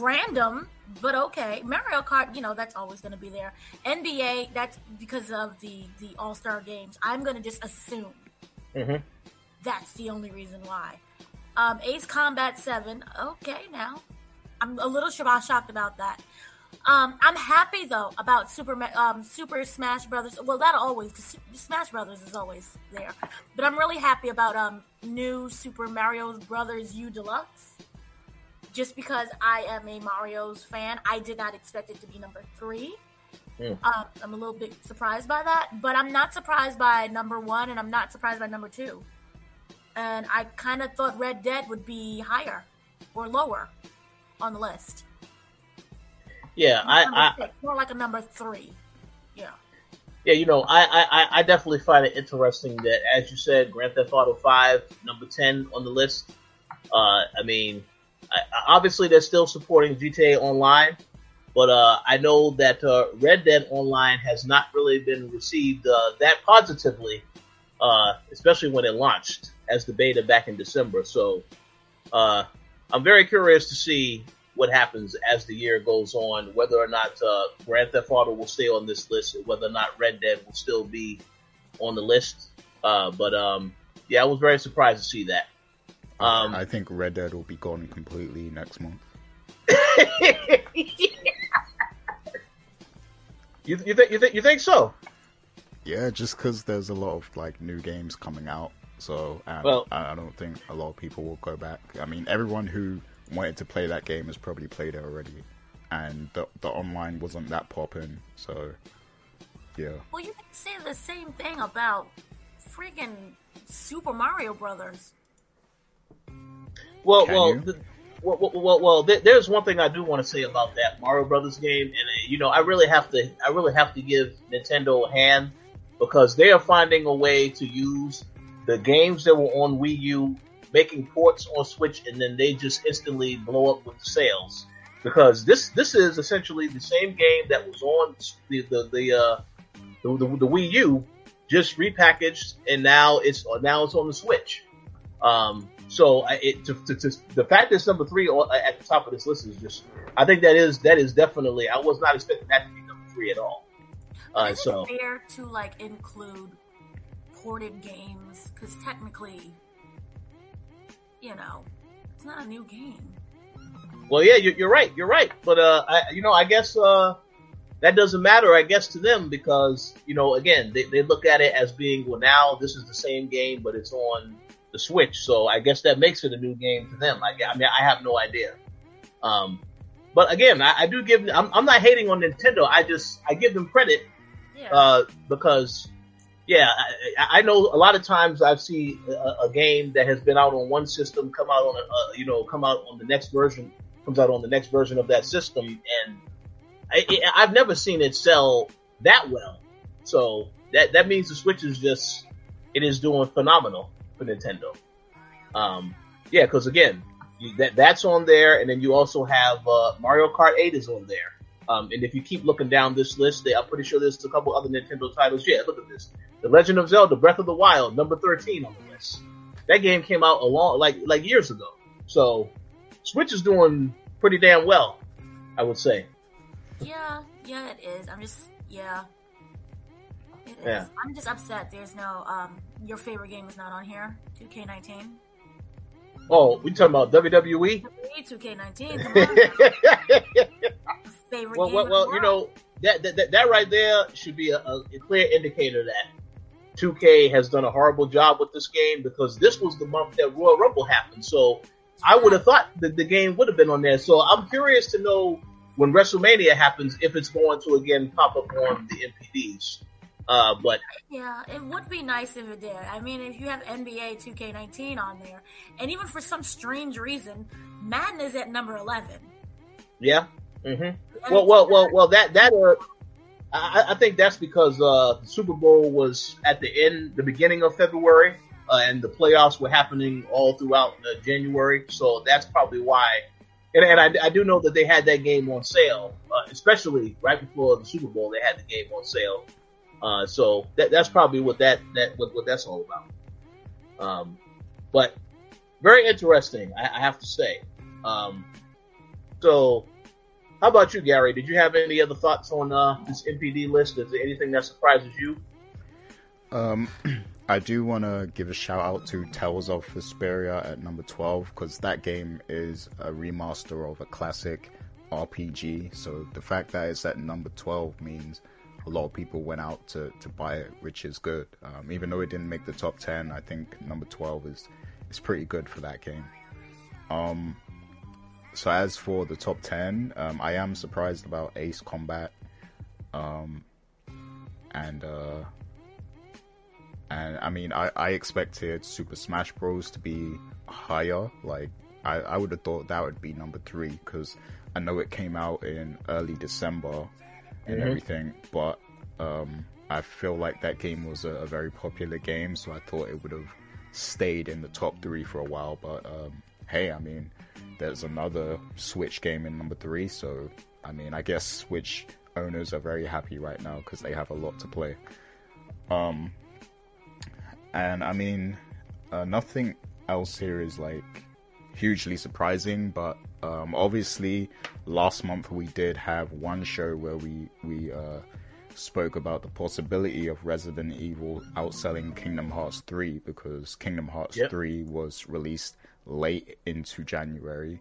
Random, but okay. Mario Kart, you know, that's always going to be there. NBA, that's because of the the All Star games. I'm going to just assume
Mhm.
that's the only reason why. Um, Ace Combat 7. Okay, now I'm a little shock- shocked about that. Um, I'm happy though about Super um, Super Smash Brothers. Well, that always Smash Brothers is always there, but I'm really happy about um new Super Mario Brothers U Deluxe. Just because I am a Mario's fan, I did not expect it to be number three.
Mm.
Um, I'm a little bit surprised by that, but I'm not surprised by number one, and I'm not surprised by number two. And I kind of thought Red Dead would be higher or lower on the list.
Yeah, I, I,
six, more like a number three. Yeah.
Yeah, you know, I, I, I definitely find it interesting that, as you said, Grand Theft Auto 5, number 10 on the list. Uh, I mean, I, obviously they're still supporting GTA Online, but uh, I know that uh, Red Dead Online has not really been received uh, that positively, uh, especially when it launched as the beta back in December. So uh, I'm very curious to see what happens as the year goes on, whether or not uh, Grand Theft Auto will stay on this list, whether or not Red Dead will still be on the list. Uh, but um, yeah, I was very surprised to see that. Um,
I think Red Dead will be gone completely next month. [LAUGHS]
you, you think you think you think so?
Yeah, just because there's a lot of like new games coming out, so and
Well-
I, I don't think a lot of people will go back. I mean, everyone who wanted to play that game has probably played it already, and the the online wasn't that popping, so yeah.
Well, you can say the same thing about freaking Super Mario Brothers.
Well,
Can
well,
you?
the, well, well, well, well there, there's one thing I do want to say about that Mario Brothers game, and uh, you know, I really have to, I really have to give Nintendo a hand because they are finding a way to use the games that were on Wii U, making ports on Switch, and then they just instantly blow up with sales. Because this, this is essentially the same game that was on the the the uh, the, the, the Wii U, just repackaged, and now it's now it's on the Switch. Um, so it, to, to, to, the fact that it's number three at the top of this list is just, I think that is that is definitely. I was not expecting that to be number three at all. Uh,
Is
so
fair to like include ported games? Because technically, you know, it's not a new game.
well, yeah, you're, right. You're right. But uh, I, you know, I guess uh, that doesn't matter. I guess to them because you know, again, they, they look at it as being well. Now this is the same game, but it's on the Switch. So I guess that makes it a new game to them. I, I mean, I have no idea. Um, but again, I, I do give. I'm, I'm not hating on Nintendo. I just I give them credit
Yeah.
uh, because yeah, I, I know a lot of times I've seen a, a game that has been out on one system come out on a, uh, you know come out on the next version comes out on the next version of that system, and I, I've never seen it sell that well. So that that means the Switch is just it is doing phenomenal for Nintendo. Um, yeah, because again, you, that that's on there, and then you also have uh, Mario Kart 8 is on there. Um, and if you keep looking down this list, they, I'm pretty sure there's a couple other Nintendo titles. Yeah, look at this: The Legend of Zelda: Breath of the Wild, number 13 on the list. That game came out a long, like like years ago. So Switch is doing pretty damn well, I would say.
Yeah, yeah, it is. I'm just, yeah. It is.
Yeah.
I'm just upset there's no, um, your favorite game is not on here. 2K19.
Oh, we talking about E? WWE?
2K19, favorite
well, well, well, you know that, that that- right there should be a, a, a clear indicator that 2K has done a horrible job with this game because this was the month that Royal Rumble happened. So I would have thought that the game would have been on there. So I'm curious to know when WrestleMania happens if it's going to again pop up on the NPDs. Uh, but
Yeah, it would be nice if it did. I mean, if you have NBA 2K19 on there, and even for some strange reason, Madden is at number 11.
yeah, hmm well, well, well, well. That that uh, I, I think that's because uh, the Super Bowl was at the end, the beginning of February, uh, and the playoffs were happening all throughout uh, January. So that's probably why. And, and I, I do know that they had that game on sale, uh, especially right before the Super Bowl. They had the game on sale. Uh, so that, that's probably what that that what, what that's all about. Um, but very interesting, I, I have to say. Um, so how about you, Gary? Did you have any other thoughts on uh, this NPD list? Is there anything that surprises you?
Um, [CLEARS THROAT] I do want to give a shout out to Tales of Vesperia at number 12 because that game is a remaster of a classic RPG. So the fact that it's at number 12 means a lot of people went out to, to buy it, which is good. Um, even though it didn't make the top 10, I think number 12 is, is pretty good for that game. Um, so as for the top 10, um, I am surprised about Ace Combat. Um, and, uh, and I mean, I, I expected Super Smash Bros. to be higher. Like, I, I would have thought that would be number three because I know it came out in early December and
Mhm.
everything, but um, I feel like that game was a, a very popular game, so I thought it would have stayed in the top three for a while. But um, hey, I mean, there's another Switch game in number three, so I mean, I guess Switch owners are very happy right now because they have a lot to play. Um, and I mean, uh, nothing else here is like hugely surprising, but Um, obviously, last month we did have one show where we we uh, spoke about the possibility of Resident Evil outselling Kingdom Hearts 3 because Kingdom Hearts
Yep.
3 was released late into January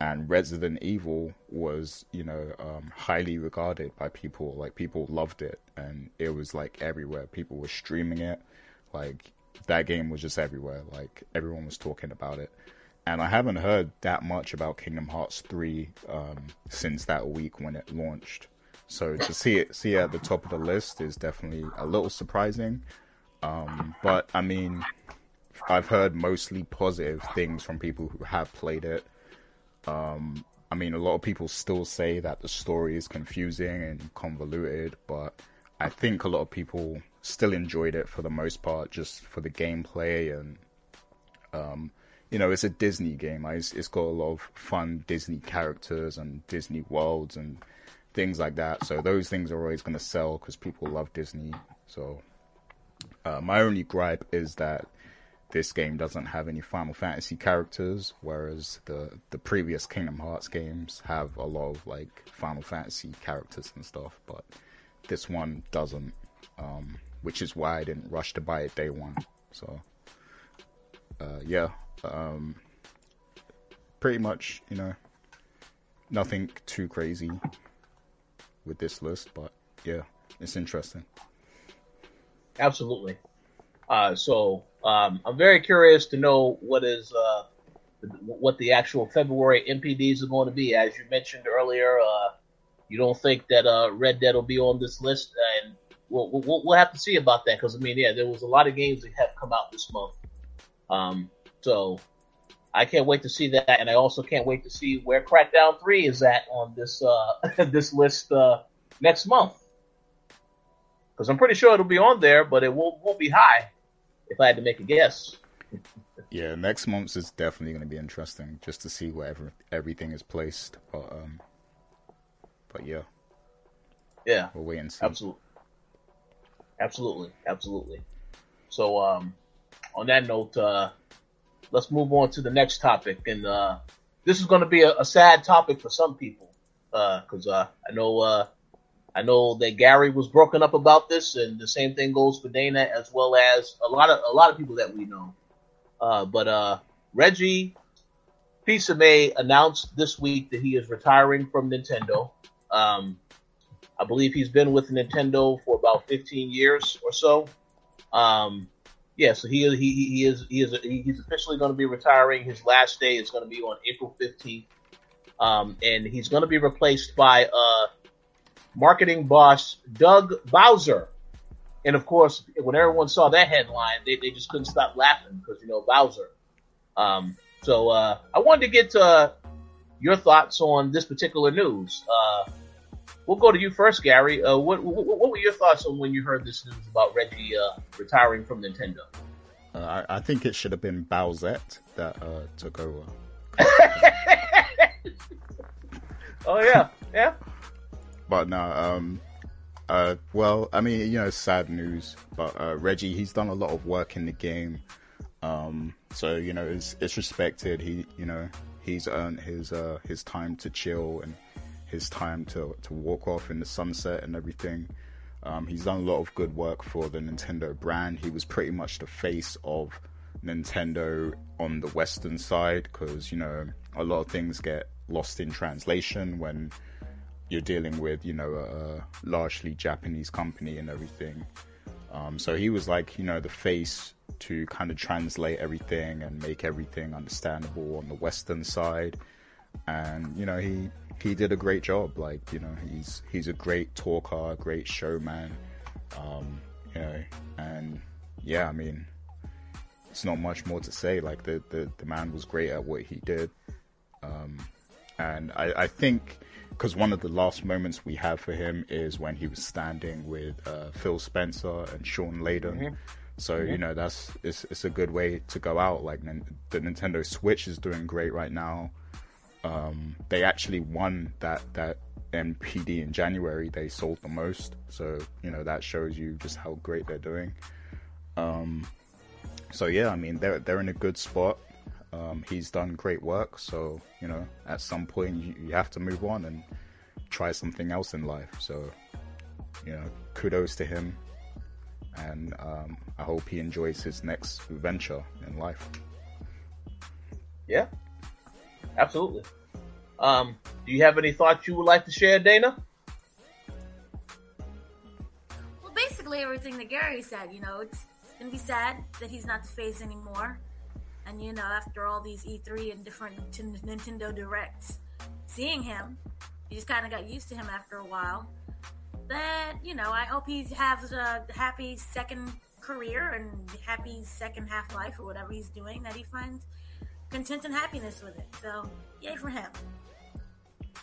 and Resident Evil was, you know, um, highly regarded by people. Like people loved it, and it was like everywhere. People were streaming it. Like that game was just everywhere. Like everyone was talking about it. And I haven't heard that much about Kingdom Hearts three um, since that week when it launched. So to see it see it at the top of the list is definitely a little surprising. Um, but I mean, I've heard mostly positive things from people who have played it. Um, I mean, a lot of people still say that the story is confusing and convoluted, but I think a lot of people still enjoyed it for the most part, just for the gameplay and, um, you know, it's a Disney game. it's got a lot of fun Disney characters and Disney worlds and things like that. So those things are always going to sell because people love Disney. So uh, my only gripe is that this game doesn't have any Final Fantasy characters, whereas the the previous Kingdom Hearts games have a lot of like Final Fantasy characters and stuff, but this one doesn't, um, which is why I didn't rush to buy it day one. So, uh, yeah, um, pretty much, you know, nothing too crazy with this list, but yeah, it's interesting.
Absolutely. Uh, so um, I'm very curious to know what is uh, what the actual February NPDs are going to be. As you mentioned earlier, uh, you don't think that uh, Red Dead will be on this list, and we'll, we'll, we'll have to see about that because I mean, yeah, there was a lot of games that have come out this month. Um, so I can't wait to see that, and I also can't wait to see where Crackdown Three is at on this uh, [LAUGHS] this list uh, next month because I'm pretty sure it'll be on there, but it won't won't be high. If I had to make a guess, [LAUGHS]
Yeah, next month's is definitely going to be interesting just to see where every, everything is placed. But um, but yeah,
yeah,
we'll wait and see.
absolutely, absolutely, absolutely. So, um, on that note, uh, let's move on to the next topic, and uh, this is going to be a, a sad topic for some people, because uh, I know uh, I know that Gary was broken up about this, and the same thing goes for Dana as well as a lot of a lot of people that we know. Uh, but uh, Reggie Fils-Aimé announced this week that he is retiring from Nintendo. Um, I believe he's been with Nintendo for about 15 years or so. Um, yeah, so he he he is he is he's officially going to be retiring. His last day is going to be on April 15th, um, and he's going to be replaced by uh, marketing boss Doug Bowser. And of course, when everyone saw that headline, they, they just couldn't stop laughing because you know Bowser. Um, so uh, I wanted to get uh, your thoughts on this particular news. Uh, we'll go to you first, Gary. Uh, what, what what were your thoughts on when you heard this news about Reggie uh, retiring from Nintendo?
Uh, I, I think it should have been Bowsette that uh, took over. [LAUGHS]
Oh yeah, yeah.
But no, um, uh, well, I mean, you know, sad news. But uh, Reggie, he's done a lot of work in the game, um, so you know, it's, it's respected. He, you know, he's earned his uh, his time to chill and his time to to walk off in the sunset and everything. Um, he's done a lot of good work for the Nintendo brand. He was pretty much the face of Nintendo on the Western side because you know a lot of things get lost in translation when you're dealing with you know a, largely Japanese company and everything. Um, so he was like you know the face to kind of translate everything and make everything understandable on the Western side, and you know he he did a great job. Like you know he's he's a great talker, great showman, um, you know, and yeah, I mean it's not much more to say. Like the the, the man was great at what he did. Um, and I, I think because one of the last moments we have for him is when he was standing with uh, Phil Spencer and Shawn Layden. So you know that's it's it's a good way to go out. Like the Nintendo Switch is doing great right now. Um, they actually won that that NPD in January. They sold the most, so you know that shows you just how great they're doing. Um, so yeah, I mean they're they're in a good spot. Um, he's done great work, so you know, at some point you, you have to move on and try something else in life. So, you know, kudos to him, and um, I hope he enjoys his next venture in life.
Yeah, absolutely. Um, do you have any thoughts you would like to share, Dana?
Well, basically everything that Gary said. You know, it's, it's gonna be sad that he's not the face anymore. And you know, after all these E3 and different Nintendo Directs, seeing him, you just kind of got used to him after a while. But you know, I hope he has a happy second career and happy second half life or whatever he's doing. That he finds content and happiness with it. So, yay for him.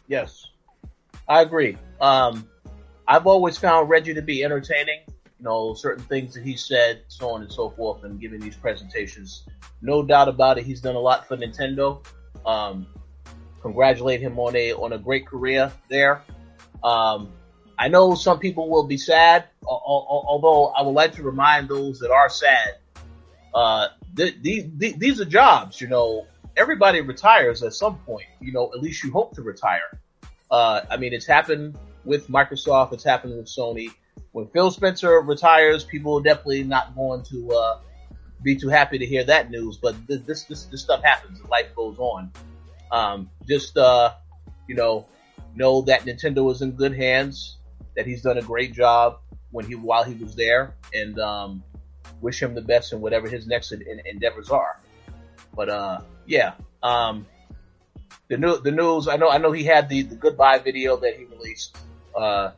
Yes, I agree. Um, I've always found Reggie to be entertaining. You know, certain things that he said, so on and so forth, and giving these presentations. No doubt about it, he's done a lot for Nintendo. Um, congratulate him on a on a great career there. Um, I know some people will be sad, although I would like to remind those that are sad. Uh, th- th- these are jobs, you know. Everybody retires at some point, you know. At least you hope to retire. Uh, I mean, it's happened with Microsoft. It's happened with Sony. When Phil Spencer retires, people are definitely not going to uh, be too happy to hear that news. But this this this, this stuff happens. Life goes on. Um, just uh, you know, know that Nintendo is in good hands. That he's done a great job when he while he was there, and um, wish him the best in whatever his next endeavors are. But uh, yeah, um, the new the news. I know I know he had the, the goodbye video that he released, uh,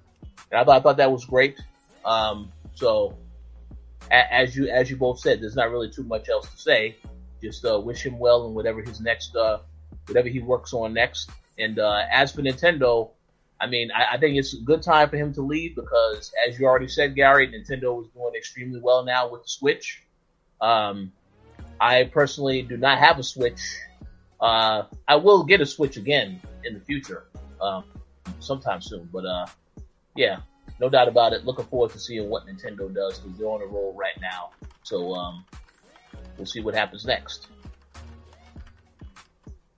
and I thought I thought that was great. Um, so a, as you as you both said, there's not really too much else to say. Just uh, wish him well in whatever his next uh, whatever he works on next. And uh, as for Nintendo, I mean, I, I, think it's a good time for him to leave because, as you already said, Gary, Nintendo is doing extremely well now with the Switch. Um, I personally do not have a Switch. Uh, I will get a Switch again in the future, um, sometime soon. But uh, yeah, no doubt about it. Looking forward to seeing what Nintendo does because they're on a roll right now. So um, we'll see what happens next.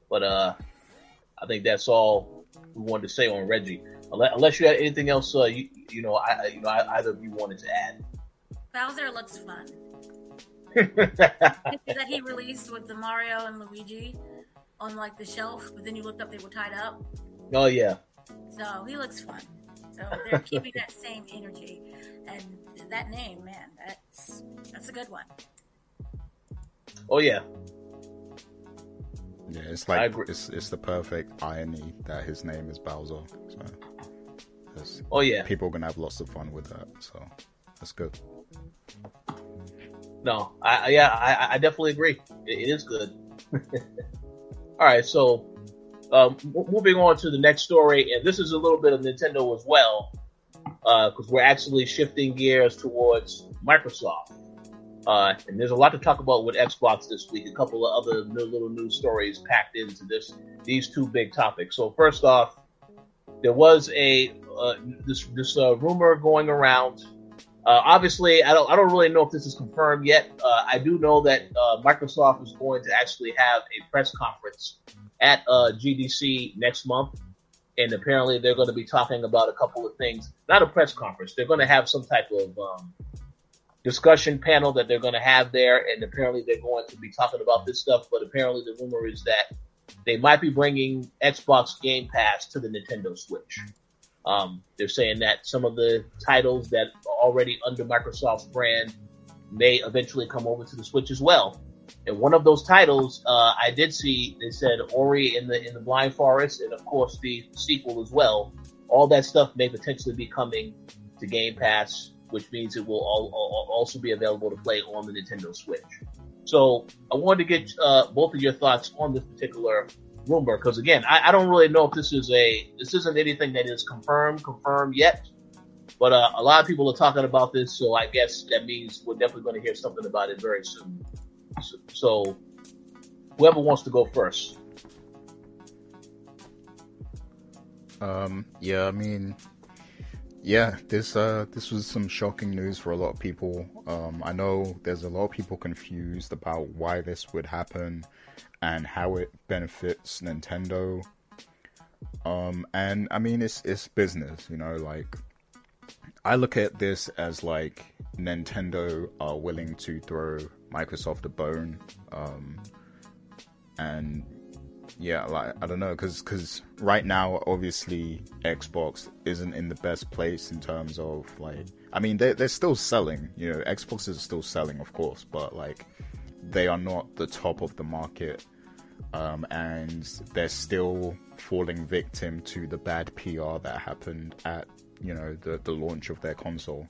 But uh, I think that's all we wanted to say on Reggie. Unless you had anything else, uh, you, you know, I, you know, either of you wanted to add.
Bowser looks fun. [LAUGHS] that he released with the Mario and Luigi on like the shelf, but then you looked up, they were tied up.
Oh yeah.
So he looks fun. So they're keeping that same energy, and that name, man, that's that's a good one.
Oh yeah,
yeah, it's like it's it's the perfect irony that his name is Bowser. So
oh yeah,
people are gonna have lots of fun with that. So that's good.
No, I yeah, I, I definitely agree. it, it is good. [LAUGHS] All right, so um, moving on to the next story, and this is a little bit of Nintendo as well, because uh, we're actually shifting gears towards Microsoft. Uh, and there's a lot to talk about with Xbox this week. A couple of other little news stories packed into this these two big topics. So first off, there was a uh, this this uh, rumor going around. Uh, obviously, I don't I don't really know if this is confirmed yet. Uh, I do know that uh, Microsoft is going to actually have a press conference at GDC next month, and apparently they're going to be talking about a couple of things. Not a press conference. They're going to have some type of um, discussion panel that they're going to have there, and apparently they're going to be talking about this stuff. But apparently, the rumor is that they might be bringing Xbox Game Pass to the Nintendo Switch. Um, they're saying that some of the titles that are already under Microsoft's brand may eventually come over to the Switch as well. And one of those titles, uh, I did see, they said Ori in the in the Blind Forest, and of course the sequel as well. All that stuff may potentially be coming to Game Pass which means it will all, all, also be available to play on the Nintendo Switch. So I wanted to get uh, both of your thoughts on this particular rumor because again, I, I, don't really know if this is a this isn't anything that is confirmed confirmed yet, but uh, a lot of people are talking about this, so I guess that means we're definitely going to hear something about it very soon. So, so whoever wants to go first.
Um. Yeah. I mean, yeah, this uh, this was some shocking news for a lot of people. Um, I know there's a lot of people confused about why this would happen and how it benefits Nintendo. Um, and I mean, it's it's business, you know. Like, I look at this as like Nintendo are willing to throw Microsoft a bone, um, and yeah, like I don't know, because because right now, obviously, Xbox isn't in the best place in terms of like, I mean, they they're still selling, you know, Xbox is still selling, of course, but like, they are not the top of the market, um, and they're still falling victim to the bad PR that happened at you know the the launch of their console.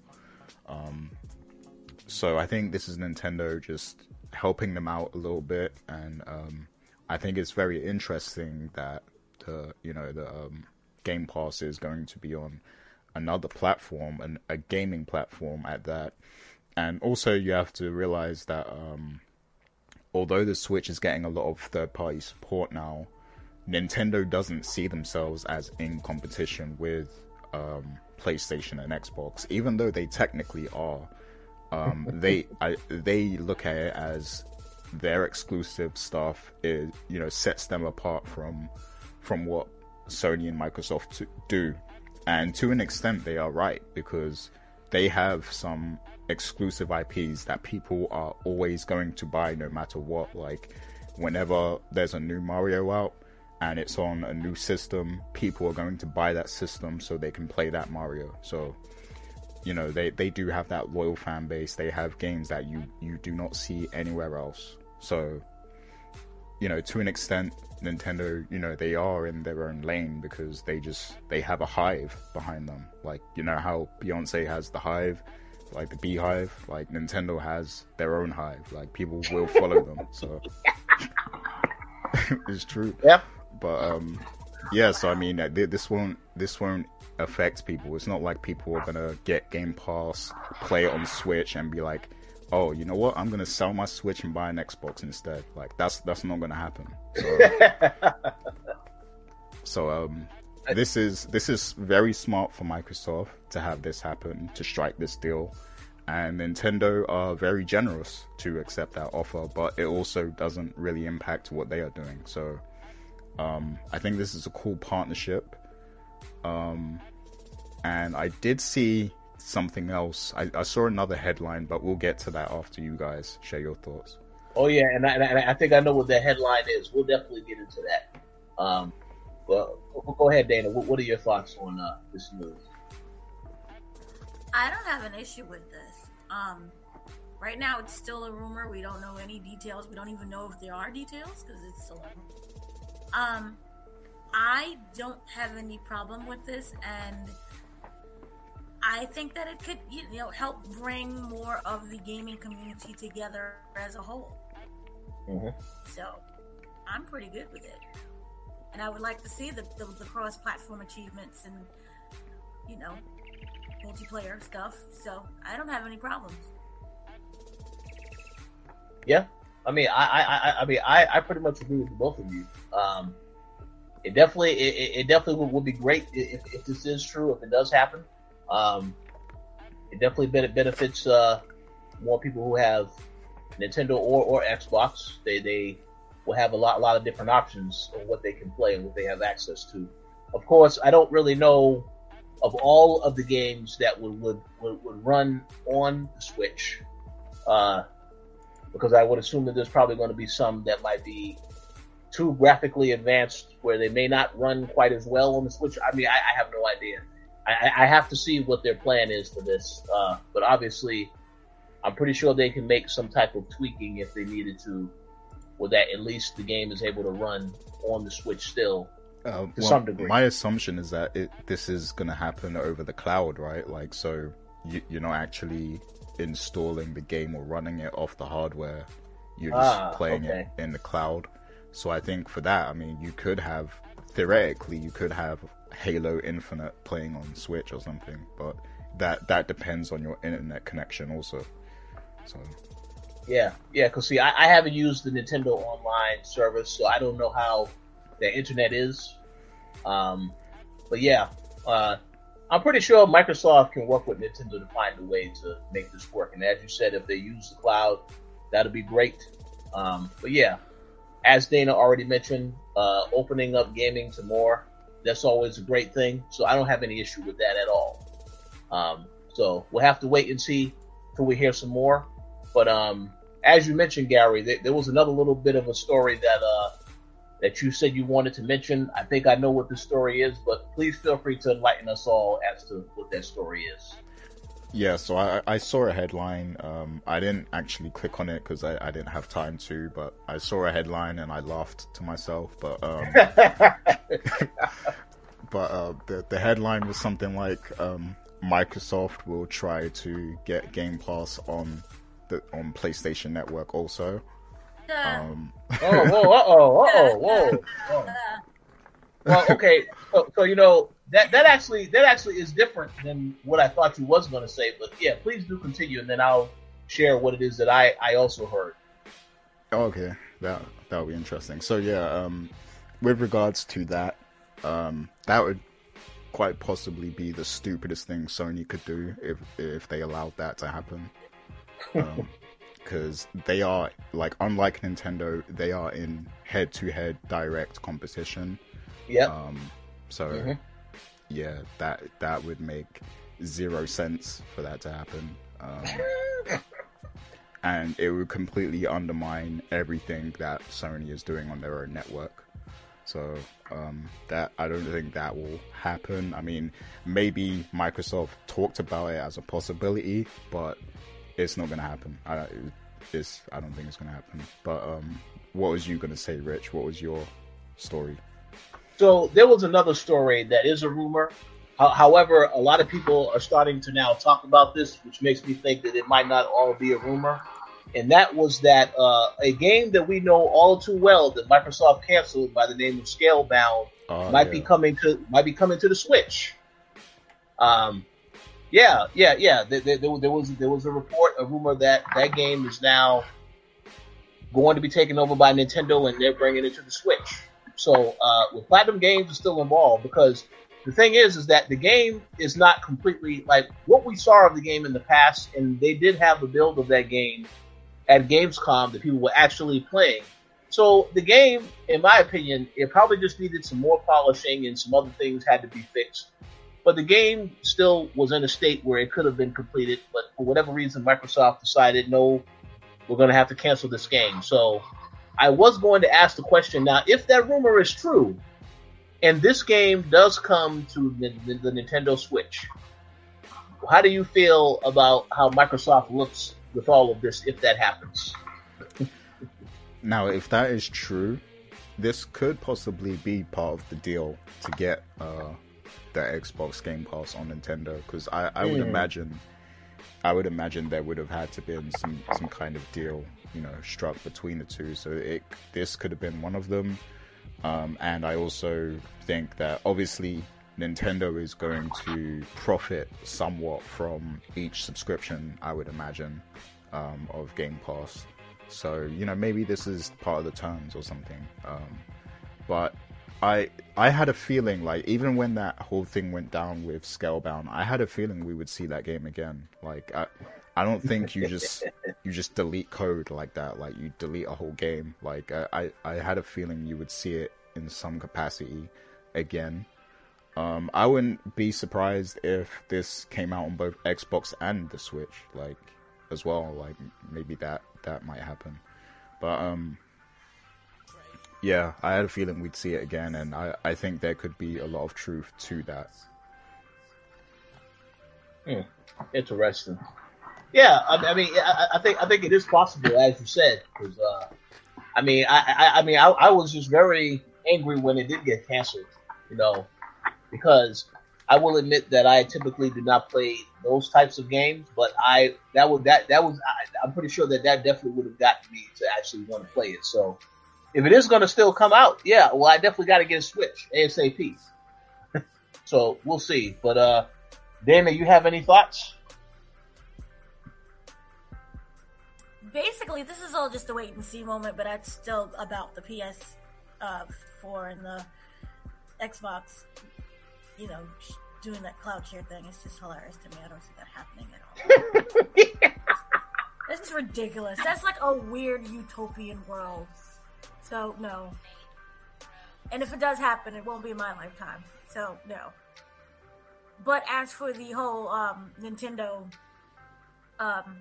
Um, so I think this is Nintendo just helping them out a little bit and um, I think it's very interesting that the you know the um, Game Pass is going to be on another platform and a gaming platform at that. And also, you have to realize that um, although the Switch is getting a lot of third-party support now, Nintendo doesn't see themselves as in competition with um, PlayStation and Xbox, even though they technically are. Um, they I, they look at it as their exclusive stuff is you know sets them apart from from what Sony and Microsoft do, and to an extent they are right because they have some exclusive IPs that people are always going to buy no matter what. Like whenever there's a new Mario out and it's on a new system, people are going to buy that system so they can play that Mario. So you know they, they do have that loyal fan base. They have games that you you do not see anywhere else. So, you know, to an extent, Nintendo, you know, they are in their own lane because they just they have a hive behind them. Like, you know how Beyonce has the hive, like the beehive, like Nintendo has their own hive. Like people will follow them. [LAUGHS] So [LAUGHS] it's true.
Yeah.
But um yeah, so I mean, this won't this won't affect people. It's not like people are gonna get Game Pass, play it on Switch, and be like, oh, you know what? I'm gonna sell my Switch and buy an Xbox instead. Like that's that's not gonna happen. So, [LAUGHS] so um, this is this is very smart for Microsoft to have this happen to strike this deal, and Nintendo are very generous to accept that offer. But it also doesn't really impact what they are doing. So um, I think this is a cool partnership. Um, and I did see something else. I, I, saw another headline, but we'll get to that after you guys share your thoughts.
Oh yeah, and I, and I think I know what the headline is. We'll definitely get into that. Um, well, go ahead, Dana. What, what are your thoughts on uh, this news?
I don't have an issue with this. Um, right now, it's still a rumor. We don't know any details. We don't even know if there are details because it's still a rumor. Um, I don't have any problem with this, and I think that it could, you know, help bring more of the gaming community together as a whole. Mm-hmm. So, I'm pretty good with it, and I would like to see the, the, the cross-platform achievements and, you know, multiplayer stuff. So, I don't have any problems.
Yeah, I mean, I, I, I mean, I, I pretty much agree with both of you. Um, it definitely, it, it definitely would, would be great if, if this is true, if it does happen. Um, it definitely benefits uh, more people who have Nintendo or, or Xbox. They they will have a lot lot of different options of what they can play and what they have access to. Of course, I don't really know of all of the games that would would, would, would run on the Switch, uh, because I would assume that there's probably going to be some that might be too graphically advanced where they may not run quite as well on the Switch. I mean, I, I have no idea. I, I have to see what their plan is for this. Uh, but obviously, I'm pretty sure they can make some type of tweaking if they needed to, with that at least the game is able to run on the Switch still uh, to well, some degree.
My assumption is that it, this is going to happen over the cloud, right? Like, so you, are not actually installing the game or running it off the hardware. You're just ah, playing okay. it in the cloud. So I think for that, I mean, you could have theoretically, you could have Halo Infinite playing on Switch or something, but that that depends on your internet connection also. So.
Yeah, yeah. Cause see, I, I haven't used the Nintendo Online service, so I don't know how the internet is. Um, but yeah, uh, I'm pretty sure Microsoft can work with Nintendo to find a way to make this work. And as you said, if they use the cloud, that'll be great. Um, but yeah, as Dana already mentioned, uh, opening up gaming to more, that's always a great thing. So I don't have any issue with that at all. Um, so we'll have to wait and see till we hear some more. But um, as you mentioned, Gary, there, there, was another little bit of a story that uh, that you said you wanted to mention. I think I know what the story is, but please feel free to enlighten us all as to what that story is.
Yeah, so I, I saw a headline. Um, I didn't actually click on it because I, I didn't have time to, but I saw a headline and I laughed to myself. But um, [LAUGHS] but uh, the the headline was something like um, Microsoft will try to get Game Pass on the on PlayStation Network also.
Um, oh, whoa, uh oh, uh oh, whoa. whoa. Well, okay, so, so, you know that that actually that actually is different than what I thought you was going to say. But yeah, please do continue, and then I'll share what it is that I I also heard.
Okay, that that would be interesting. So yeah, um, with regards to that, um, that would quite possibly be the stupidest thing Sony could do if if they allowed that to happen. [LAUGHS] Um, Because they are like unlike Nintendo, they are in head-to-head direct competition.
Yeah.
Um, so mm-hmm. yeah, that that would make zero sense for that to happen. Um, [LAUGHS] and it would completely undermine everything that Sony is doing on their own network. So um, that I don't think that will happen. I mean, maybe Microsoft talked about it as a possibility, but it's not going to happen. I, it's, I don't think it's going to happen. But um, what was you going to say, Rich? What was your story?
So there was another story that is a rumor. However, a lot of people are starting to now talk about this, which makes me think that it might not all be a rumor and that was that uh, a game that we know all too well that Microsoft canceled by the name of Scalebound oh, might yeah. be coming to might be coming to the Switch. Um, yeah, yeah, yeah. There, there, there, was there was a report, a rumor that that game is now going to be taken over by Nintendo, and they're bringing it to the Switch. So, uh, with Platinum Games is still involved because the thing is, is that the game is not completely like what we saw of the game in the past, and they did have a build of that game at Gamescom that people were actually playing. So the game, in my opinion, it probably just needed some more polishing and some other things had to be fixed. But the game still was in a state where it could have been completed, but for whatever reason, Microsoft decided, no, we're going to have to cancel this game. So I was going to ask the question now, if that rumor is true, and this game does come to the, the, the Nintendo Switch, how do you feel about how Microsoft looks with all of this if that happens. [LAUGHS]
now, if that is true, this could possibly be part of the deal to get uh, the Xbox Game Pass on Nintendo because I, I would mm. imagine I would imagine there would have had to been some some kind of deal you know struck between the two. So it this could have been one of them. Um, and I also think that obviously Nintendo is going to profit somewhat from each subscription, I would imagine, um, of Game Pass. So you know maybe this is part of the terms or something. Um, but I I had a feeling like even when that whole thing went down with Scalebound, I had a feeling we would see that game again. Like I I don't think you just [LAUGHS] you just delete code like that. Like you delete a whole game. Like I I had a feeling you would see it in some capacity again. Um, I wouldn't be surprised if this came out on both Xbox and the Switch, like as well. Like maybe that that might happen, but um, yeah, I had a feeling we'd see it again, and I I think there could be a lot of truth to that.
Hmm. Interesting. Yeah, I, I mean, I, I, think I think it is possible, as you said, because uh, I mean, I, I, I mean, I, I was just very angry when it did get canceled. You know, because I will admit that I typically do not play those types of games, but I that would that that was I, am pretty sure that that definitely would have gotten me to actually want to play it. So if it is going to still come out, yeah, well I definitely got to get a Switch ASAP. [LAUGHS] so we'll see. But uh, you have any thoughts?
Basically, this is all just a wait and see moment, but it's still about the PS uh, 4 and the Xbox you know, doing that cloud share thing. It's just hilarious to me. I don't see that happening at all. [LAUGHS] this is ridiculous. That's like a weird utopian world. So no. And if it does happen, it won't be in my lifetime. So no. But as for the whole um, Nintendo um,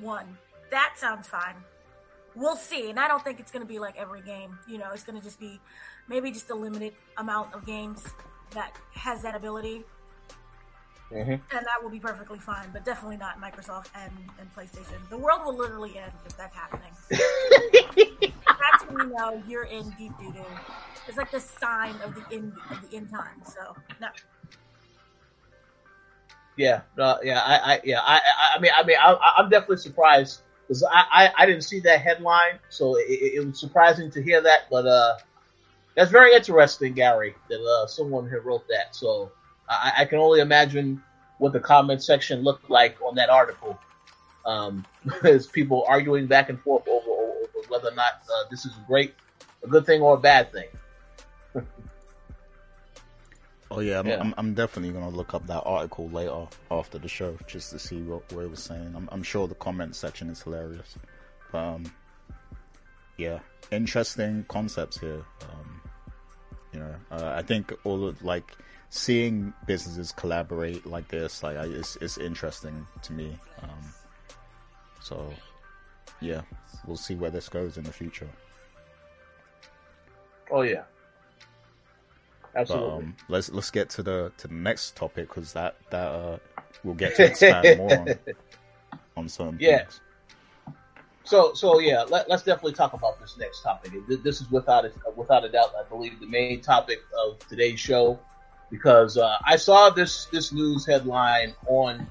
one, that sounds fine. We'll see. And I don't think it's going to be like every game. You know, it's going to just be maybe just a limited amount of games that has that ability.
Mm-hmm.
And that will be perfectly fine, but definitely not Microsoft and, and PlayStation. The world will literally end if that's happening. that's when you know you're in deep doo doo. It's like the sign of the end of the end time. So no.
Yeah, uh, yeah, I, I, yeah, I, I, I mean, I mean, I, I'm definitely surprised because I, I, I, didn't see that headline, so it, it, was surprising to hear that. But uh, that's very interesting, Gary, that uh, someone had wrote that. So I, I can only imagine what the comment section looked like on that article. Um, [LAUGHS] as people arguing back and forth over, over whether or not uh, this is great, a good thing or a bad thing.
Oh yeah, I'm, yeah. I'm, I'm, definitely gonna look up that article later after the show just to see what, what it was saying. I'm, I'm sure the comment section is hilarious. But, um, yeah, interesting concepts here. Um, you know, uh, I think all of like seeing businesses collaborate like this, like I, it's it's interesting to me. Um, so yeah, we'll see where this goes in the future.
Oh yeah, Absolutely.
But, um, let's let's get to the to the next topic because that that uh, we'll get to expand [LAUGHS] more on, on some
yeah.
things.
So so yeah, let, us definitely talk about this next topic. This is without a, without a doubt, I believe, the main topic of today's show because uh, I saw this this news headline on,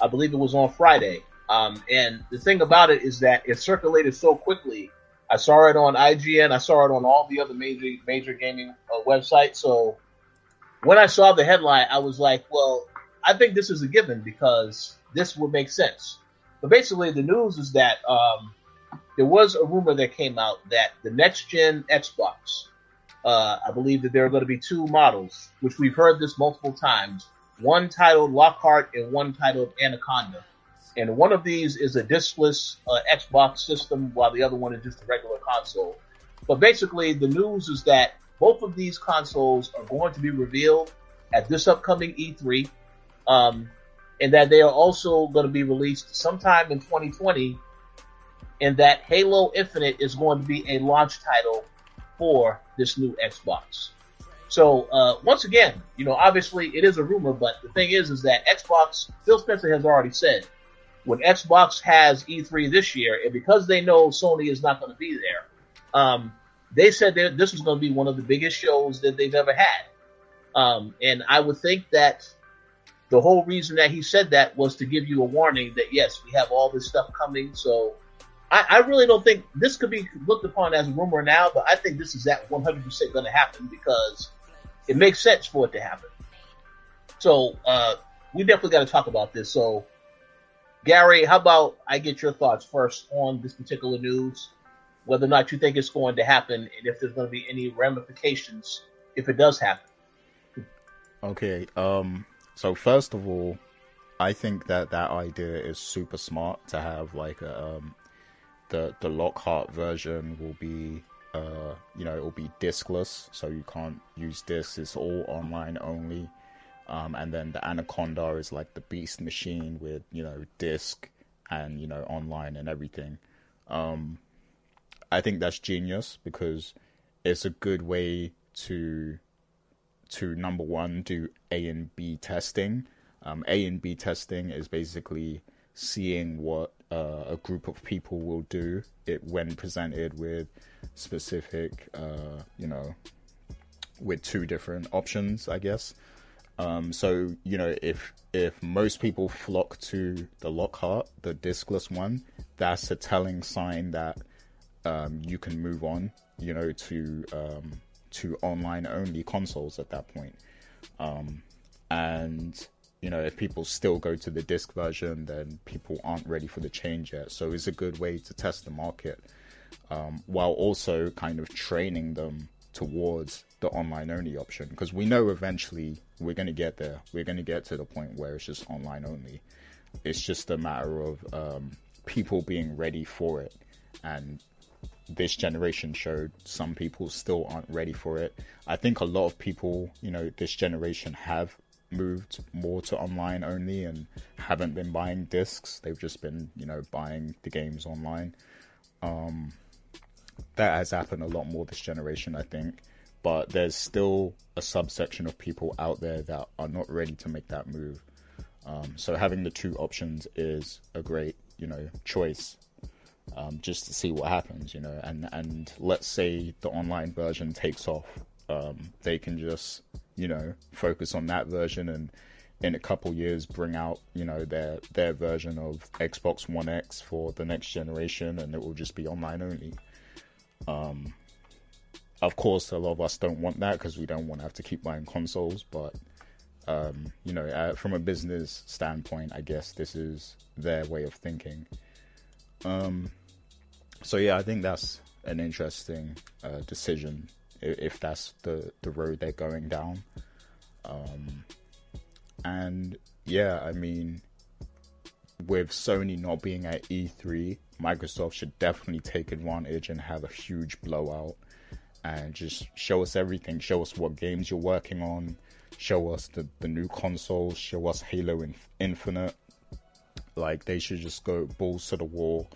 I believe it was on Friday. Um, and the thing about it is that it circulated so quickly I saw it on IGN. I saw it on all the other major major gaming uh, websites. So when I saw the headline, I was like, well, I think this is a given because this would make sense. But basically, the news is that um, there was a rumor that came out that the next gen Xbox, uh, I believe that there are going to be two models, which we've heard this multiple times. One titled Lockhart and one titled Anaconda and one of these is a discless uh, Xbox system, while the other one is just a regular console. But basically, the news is that both of these consoles are going to be revealed at this upcoming E3, um, and that they are also going to be released sometime in 2020, and that Halo Infinite is going to be a launch title for this new Xbox. So uh, once again, you know, obviously it is a rumor, but the thing is, is that Xbox, Phil Spencer has already said when Xbox has E3 this year, and because they know Sony is not going to be there, um, they said that this was going to be one of the biggest shows that they've ever had. Um, and I would think that the whole reason that he said that was to give you a warning that yes, we have all this stuff coming. So I, I really don't think this could be looked upon as a rumor now, but I think this is that 100% going to happen because it makes sense for it to happen. So uh, we definitely got to talk about this. So Gary, how about I get your thoughts first on this particular news, whether or not you think it's going to happen, and if there's going to be any ramifications if it does happen.
Okay. Um. So first of all, I think that that idea is super smart to have like a, um, the the Lockhart version will be uh you know it will be diskless, so you can't use discs. It's all online only. Um, and then the Anaconda is like the beast machine with you know disc and you know online and everything. Um, I think that's genius because it's a good way to to number one do A and B testing. Um, a and B testing is basically seeing what uh, a group of people will do it when presented with specific, uh, you know, with two different options, I guess. Um, so you know, if if most people flock to the Lockhart, the discless one, that's a telling sign that um, you can move on. You know, to um, to online only consoles at that point. Um, and you know, if people still go to the disc version, then people aren't ready for the change yet. So it's a good way to test the market, um, while also kind of training them towards the online only option because we know eventually we're going to get there. We're going to get to the point where it's just online only. It's just a matter of um, people being ready for it. And this generation showed some people still aren't ready for it. I think a lot of people, you know, this generation have moved more to online only and haven't been buying discs. They've just been, you know, buying the games online. Um, that has happened a lot more this generation, I think. But there's still a subsection of people out there that are not ready to make that move. Um, so having the two options is a great, you know, choice. Um, just to see what happens, you know, and and let's say the online version takes off, um, they can just, you know, focus on that version and in a couple years bring out, you know, their their version of Xbox One X for the next generation, and it will just be online only. Um, of course, a lot of us don't want that because we don't want to have to keep buying consoles. But um, you know, uh, from a business standpoint, I guess this is their way of thinking. Um, so yeah, I think that's an interesting uh, decision if, if that's the the road they're going down. Um, and yeah, I mean, with Sony not being at E3, Microsoft should definitely take advantage and have a huge blowout and just show us everything. Show us what games you're working on. Show us the, the new consoles. Show us Halo Infinite. Like they should just go balls to the wall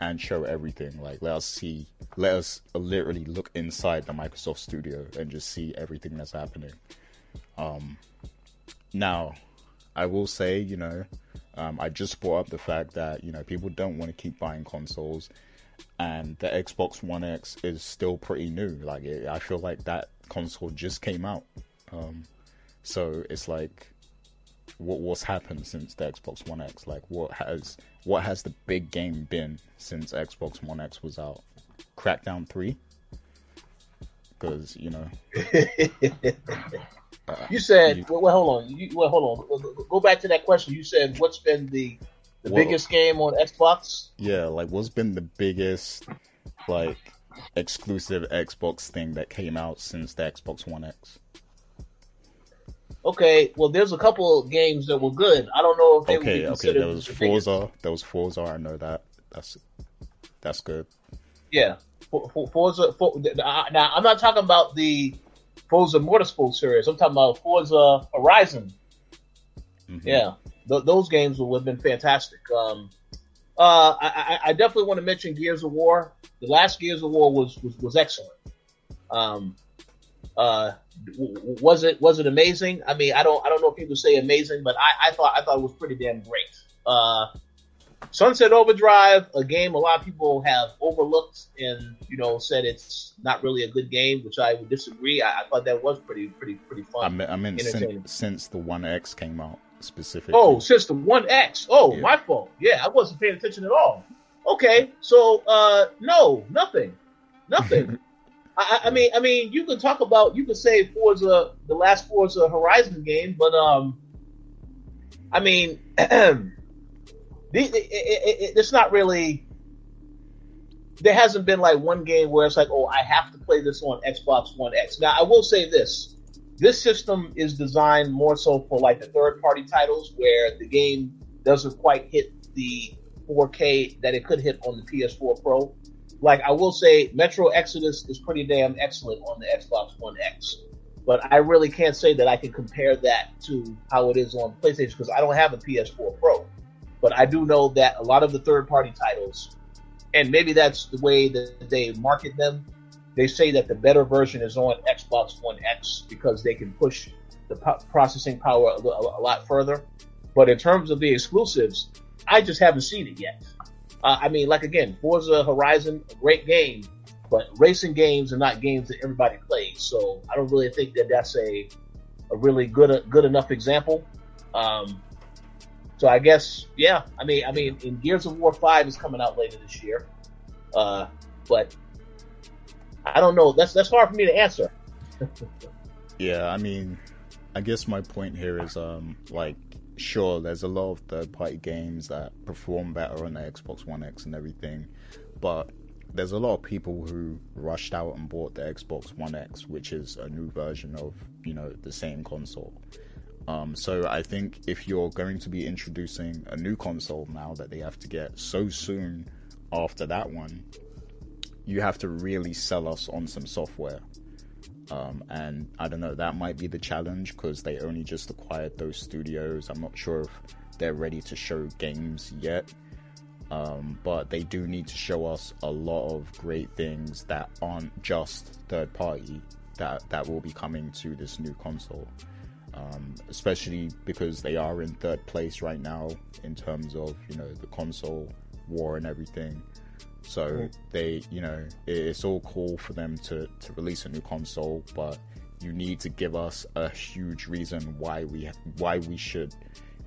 and show everything. Like let us see, let us literally look inside the Microsoft Studio and just see everything that's happening. Um, now, I will say, you know, um, I just brought up the fact that you know people don't want to keep buying consoles, and the Xbox One X is still pretty new. Like it, I feel like that console just came out, um, so it's like, what what's happened since the Xbox One X? Like what has what has the big game been since Xbox One X was out? Crackdown Three, because you know. [LAUGHS]
you said, you, well, well, hold on. You, well, hold on. Go back to that question. You said, what's been the the biggest game on Xbox?
Yeah, like what's been the biggest like exclusive Xbox thing that came out since the Xbox One X?
Okay, well, there's a couple games that were good. I don't know if they
okay, okay. There was the Forza. Biggest. There was Forza. I know that. That's that's good.
Yeah, Forza. Forza now, I'm not talking about the Forza Motorsport series. I'm talking about Forza Horizon. Mm-hmm. Yeah, th- those games would have been fantastic. Um, uh, I, I, definitely want to mention Gears of War. The last Gears of War was was, was excellent. Um, uh, was it was it amazing? I mean, I don't I don't know if people say amazing, but I, I thought I thought it was pretty damn great. Uh, Sunset Overdrive, a game a lot of people have overlooked and you know said it's not really a good game, which I would disagree. I, I thought that was pretty pretty pretty fun. I
mean, I mean since, since the One X came out specifically.
Oh, since the One X. Oh, yeah. my fault. Yeah, I wasn't paying attention at all. Okay, so uh, no, nothing, nothing. [LAUGHS] I, I, mean, I mean, you can talk about, you can say Forza, the last Forza Horizon game, but um, I mean. [CLEARS THROAT] it, it, it, it's not really. There hasn't been like one game where it's like, oh, I have to play this on Xbox One X. Now, I will say this: this system is designed more so for like the third-party titles where the game doesn't quite hit the 4K that it could hit on the PS4 Pro. Like I will say, Metro Exodus is pretty damn excellent on the Xbox One X, but I really can't say that I can compare that to how it is on PlayStation because I don't have a PS4 Pro. But I do know that a lot of the third party titles, and maybe that's the way that they market them, they say that the better version is on Xbox One X because they can push the po- processing power a, a, lot further. But in terms of the exclusives, I just haven't seen it yet. Uh, I mean, like again, Forza Horizon, a great game, but racing games are not games that everybody plays. So I don't really think that that's a a really good good enough example. Um, so I guess, yeah. I mean, I mean, in Gears of War Five is coming out later this year, uh, but I don't know. That's that's hard for me to answer. [LAUGHS]
yeah, I mean, I guess my point here is, um, like, sure, there's a lot of third-party games that perform better on the Xbox One X and everything, but there's a lot of people who rushed out and bought the Xbox One X, which is a new version of you know the same console. Um, so I think if you're going to be introducing a new console now that they have to get so soon after that one, you have to really sell us on some software. Um, and I don't know, that might be the challenge because they only just acquired those studios. I'm not sure if they're ready to show games yet. Um, but they do need to show us a lot of great things that aren't just third party that that will be coming to this new console um, especially because they are in third place right now in terms of you know the console war and everything. So mm. they, you know, it's all cool for them to to release a new console, but you need to give us a huge reason why we why we should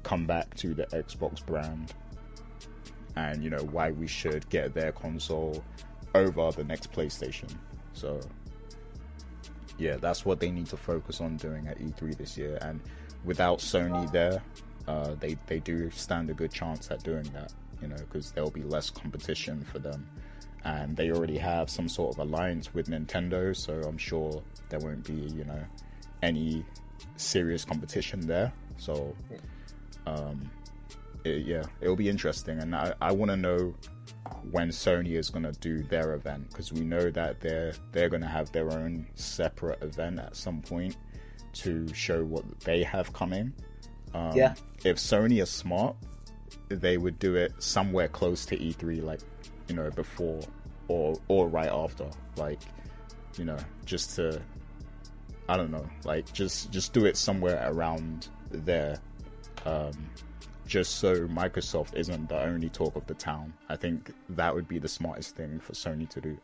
come back to the Xbox brand, and you know why we should get their console over the next PlayStation. So yeah, that's what they need to focus on doing at E3 this year. And without Sony there, uh, they they do stand a good chance at doing that. You know, because there'll be less competition for them, and they already have some sort of alliance with Nintendo, so I'm sure there won't be you know any serious competition there. So, um, it, yeah, it'll be interesting, and I I want to know when Sony is going to do their event because we know that they're they're going to have their own separate event at some point to show what they have coming. Um,
yeah.
If Sony is smart, they would do it somewhere close to E3, like you know before or or right after, like you know just to I don't know, like just just do it somewhere around there. Um, just so Microsoft isn't the only talk of the town. I think that would be the smartest thing for Sony to do.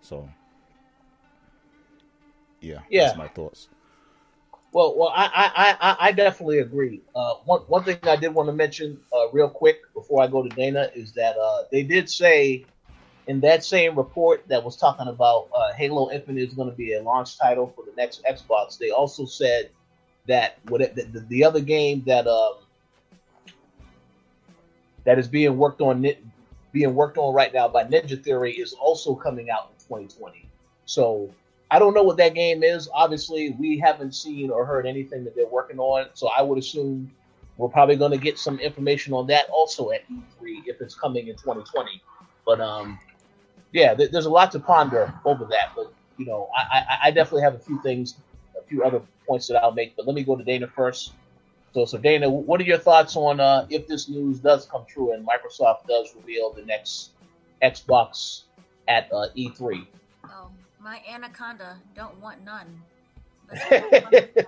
So, yeah,
yeah.
that's my thoughts.
Well, well, I, I, I, I definitely agree. Uh, one, one thing I did want to mention uh, real quick before I go to Dana is that uh, they did say in that same report that was talking about uh, Halo Infinite is going to be a launch title for the next Xbox. They also said that what it, the, the, other game that um, that is being worked on being worked on right now by Ninja Theory is also coming out in 2020. So I don't know what that game is. Obviously, we haven't seen or heard anything that they're working on. So I would assume we're probably going to get some information on that also at E3 if it's coming in 2020. But um, yeah, th- there's a lot to ponder over that. But you know, I, I, I definitely have a few things, a few other points that I'll make. But let me go to Dana first. So, so Dana, what are your thoughts on uh, if this news does come true and Microsoft does reveal the next Xbox at uh, E3?
Oh, my anaconda don't want none. [LAUGHS] [LAUGHS] That's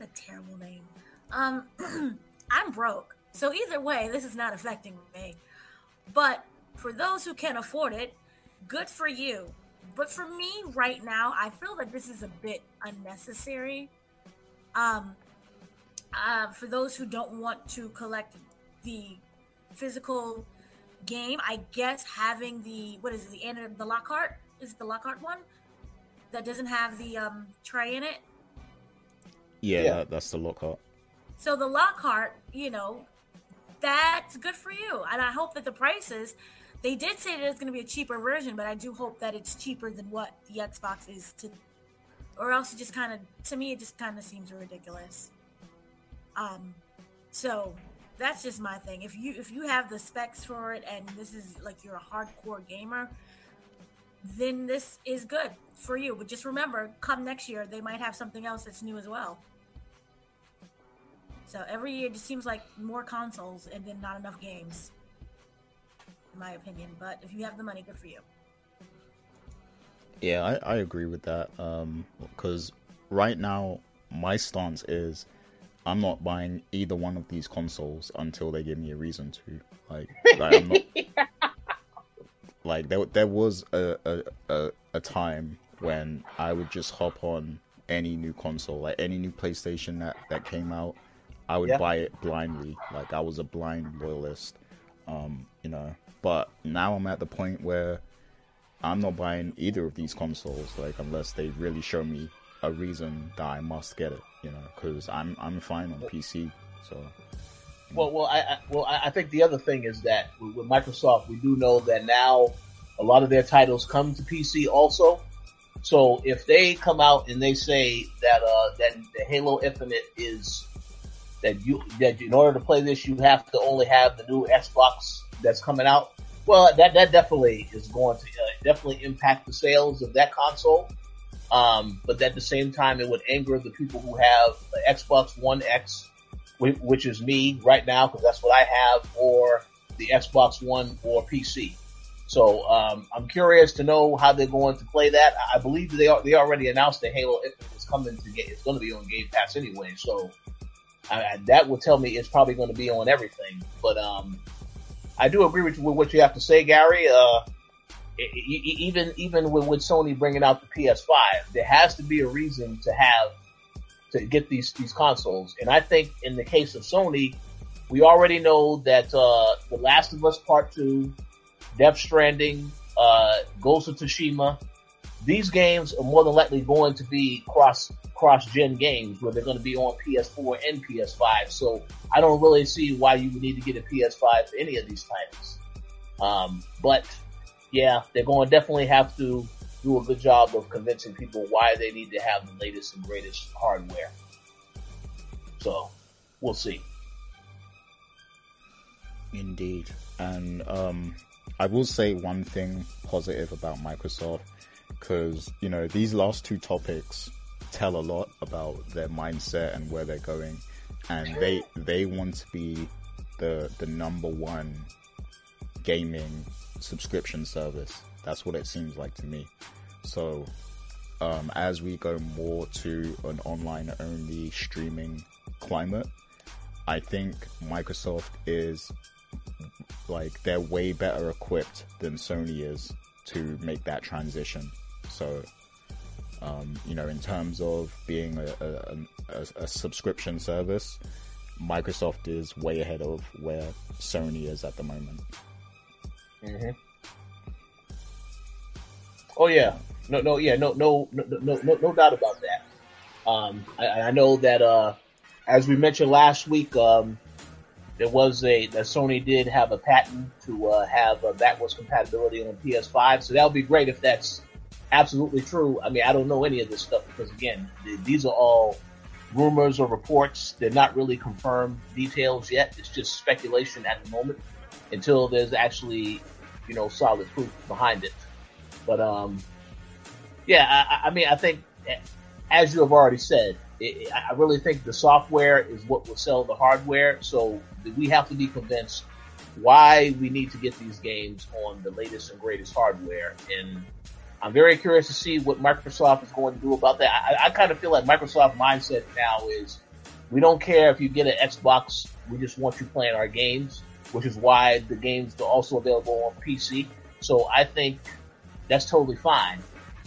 a terrible name. Um, [CLEARS THROAT] I'm broke, so either way, this is not affecting me. But for those who can't afford it, good for you. But for me right now, I feel that this is a bit unnecessary. Um, uh, for those who don't want to collect the physical game, I guess having the what is it, the the Lockhart is it the Lockhart one that doesn't have the um, tray in it.
Yeah, yeah. That, that's the Lockhart.
So the Lockhart, you know, that's good for you, and I hope that the prices. They did say that it's going to be a cheaper version, but I do hope that it's cheaper than what the Xbox is to, or else it just kind of, to me, it just kind of seems ridiculous. Um, so that's just my thing. If you if you have the specs for it and this is like you're a hardcore gamer, then this is good for you. But just remember, come next year, they might have something else that's new as well. So every year it just seems like more consoles and then not enough games, in my opinion. But if you have the money, good for you.
Yeah, I, I agree with that. Because um, right now, my stance is I'm not buying either one of these consoles until they give me a reason to. Like, like I'm not. [LAUGHS] like there, there was a, a, a, a time when I would just hop on any new console, like any new PlayStation that, that came out, I would yeah. buy it blindly. Like I was a blind loyalist, um, you know. But now I'm at the point where I'm not buying either of these consoles, like unless they really show me a reason that I must get it, you know, because I'm I'm fine on PC. So,
Well, well, I, I well, I think the other thing is that with Microsoft, we do know that now a lot of their titles come to PC also. So if they come out and they say that uh, that the Halo Infinite is that you that in order to play this you have to only have the new Xbox that's coming out, well, that that definitely is going to uh, definitely impact the sales of that console. Um, but at the same time, it would anger the people who have Xbox One X, which is me right now because that's what I have, or the Xbox One or PC. So um, I'm curious to know how they're going to play that. I believe they are, they already announced that Halo Infinite is coming to get it's going to be on Game Pass anyway. So I, that will tell me it's probably going to be on everything. But um, I do agree with, with what you have to say, Gary. Uh, even even with, with Sony bringing out the PS5, there has to be a reason to have to get these these consoles. And I think in the case of Sony, we already know that uh, The Last of Us Part Two Death Stranding, uh, Ghost of Tsushima. These games are more than likely going to be cross cross gen games where they're going to be on PS4 and PS5. So I don't really see why you would need to get a PS5 for any of these titles. Um, but yeah, they're going to definitely have to do a good job of convincing people why they need to have the latest and greatest hardware. So we'll see.
Indeed, and um, I will say one thing positive about Microsoft because, you know, these last two topics tell a lot about their mindset and where they're going. And they, they want to be the, the number one gaming subscription service. That's what it seems like to me. So, um, as we go more to an online only streaming climate, I think Microsoft is like they're way better equipped than Sony is to make that transition. So, um, you know, in terms of being a, a, a, a, subscription service, Microsoft is way ahead of where Sony is at the moment.
Mm-hmm. Oh yeah, no, no, yeah, no, no, no, no, no, no doubt about that. Um, I, I know that uh, as we mentioned last week, um, there was a that Sony did have a patent to uh, have backwards compatibility on PS5. So that would be great if that's absolutely true. I mean, I don't know any of this stuff because again, th- these are all rumors or reports. They're not really confirmed details yet. It's just speculation at the moment until there's actually, you know, solid proof behind it. But um, yeah, I, I mean, I think as you have already said, it, I really think the software is what will sell the hardware. So we have to be convinced why we need to get these games on the latest and greatest hardware. And I'm very curious to see what Microsoft is going to do about that. I, I kind of feel like Microsoft mindset now is we don't care if you get an Xbox. We just want you playing our games, which is why the games are also available on PC. So I think that's totally fine.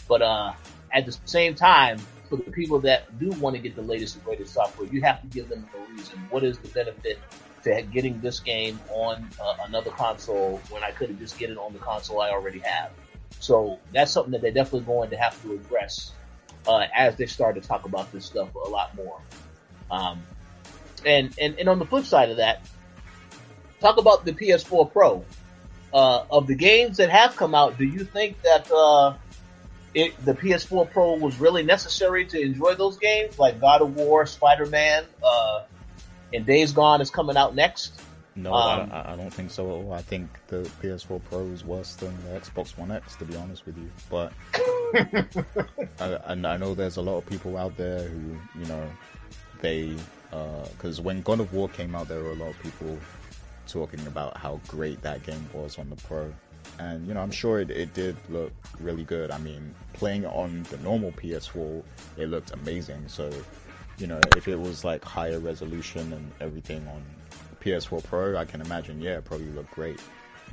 But, uh, at the same time, for the people that do want to get the latest and greatest software, you have to give them a reason. What is the benefit to getting this game on uh, another console when I could have just get it on the console I already have? So that's something that they're definitely going to have to address uh, as they start to talk about this stuff a lot more. Um, and, and and on the flip side of that, talk about the PS4 Pro. Uh, of the games that have come out, do you think that uh, it, the PS4 Pro was really necessary to enjoy those games, like God of War, Spider Man, uh, and Days Gone is coming out next.
No, um, I, I, don't think so. I think the PS4 Pro is worse than the Xbox One X, to be honest with you. But [LAUGHS] I, I, know there's a lot of people out there who, you know, they because uh, when God of War came out, there were a lot of people talking about how great that game was on the Pro and you know I'm sure it, it did look really good. I mean, playing on the normal PS4, it looked amazing. So, you know, if it was like higher resolution and everything on PS4 Pro, I can imagine, yeah, it probably looked great.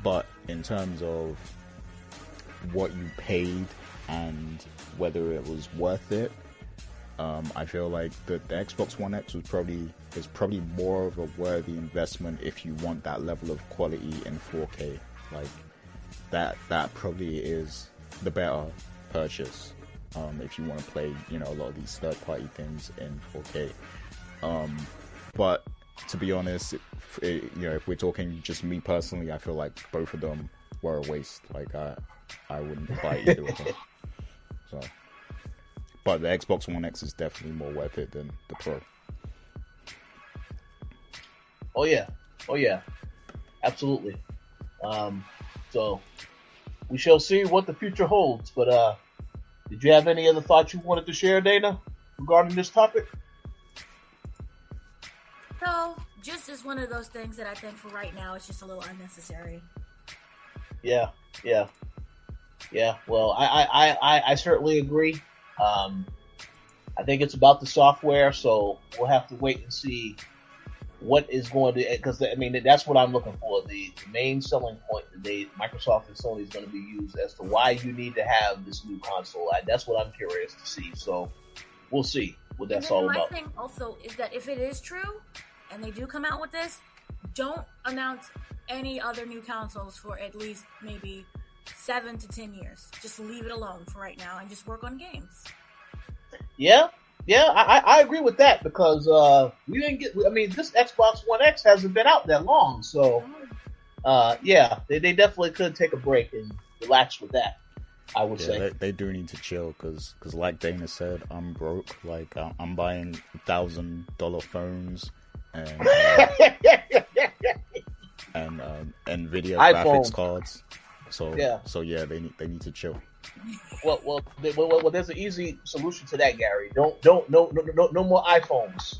But in terms of what you paid and whether it was worth it, um, I feel like the, the Xbox One X was probably is probably more of a worthy investment if you want that level of quality in 4K. Like that that probably is the better purchase um, if you want to play you know a lot of these third party things in 4K. Um, but to be honest, if, it, you know, if we're talking just me personally, I feel like both of them were a waste. Like I, I wouldn't buy [LAUGHS] either of them. So, but the Xbox One X is definitely more worth it than the Pro.
Oh yeah, oh yeah, absolutely. Um, so we shall see what the future holds. But uh, did you have any other thoughts you wanted to share, Dana, regarding this topic?
No, just as one of those things that I think for right now it's just a little unnecessary.
Yeah, yeah, yeah. Well, I I, I, I certainly agree. Um, I think it's about the software, so we'll have to wait and see what is going to because I mean that's what I'm looking for. The, main selling point that they Microsoft and Sony is going to be used as to why you need to have this new console. I, that's what I'm curious to see. So we'll see what that's all
my
about.
thing also is that if it is true and they do come out with this, don't announce any other new consoles for at least maybe seven to ten years. Just leave it alone for right now and just work on games.
Yeah, yeah, I, I agree with that because uh, we didn't get. I mean, this Xbox One X hasn't been out that long, so uh, yeah, they, they definitely could take a break and relax with that. I would
Yeah,
say.
they, they do need to chill because, cause like Dana said, I'm broke. Like I'm, I'm buying thousand dollar phones and uh, [LAUGHS] and um, Nvidia
iPhone.
graphics cards. So
Yeah.
so yeah, they need they need to chill.
Well, well, they- well, well, well, there's an easy solution to that, Gary. Don't, don't, no, no, no, no more iPhones,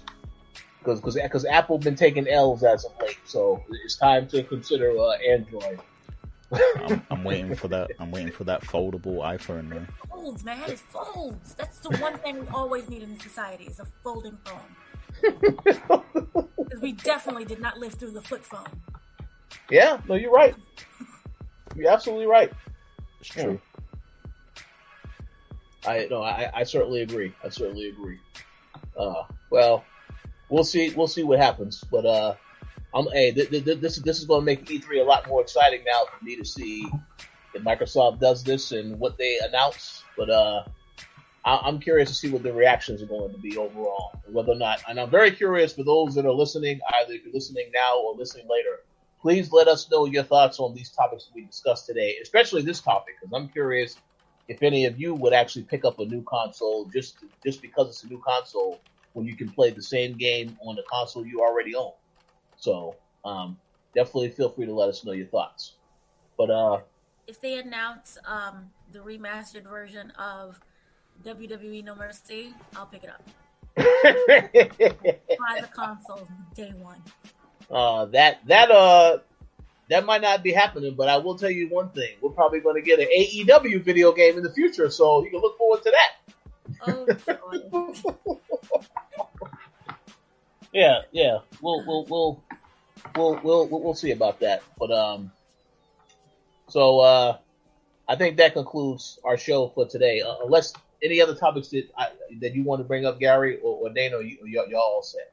because because Apple been taking L's as of late. So it's time to consider uh, Android.
I'm, I'm waiting for that. I'm waiting for that foldable iPhone. Man.
Folds, man, it folds. That's the one thing we always need in society is a folding phone. [LAUGHS] Because we definitely did not live through the flip phone.
Yeah, no, you're right. You're absolutely right.
It's true.
I no, I, I certainly agree. I certainly agree. Uh, well, we'll see. We'll see what happens. But uh, I'm hey, th- th- th- this this is going to make E3 a lot more exciting now for me to see if Microsoft does this and what they announce. But uh, I- I'm curious to see what the reactions are going to be overall, whether or not. And I'm very curious for those that are listening, either if you're listening now or listening later. Please let us know your thoughts on these topics we discussed today, especially this topic, because I'm curious if any of you would actually pick up a new console just just because it's a new console when you can play the same game on the console you already own. So um, definitely feel free to let us know your thoughts. But uh,
If they announce um, the remastered version of WWE No Mercy, I'll pick it up. [LAUGHS] Buy the console day one.
uh, that that uh that might not be happening, but I will tell you one thing: we're probably going to get an AEW video game in the future, so you can look forward to that.
Oh. [LAUGHS]
Yeah, yeah. We'll we'll we'll we'll we'll we'll, we'll see about that. But um, so uh, I think that concludes our show for today. Uh, unless any other topics that I, that you want to bring up, Gary or, or Dana, you, or y'all, y'all all set.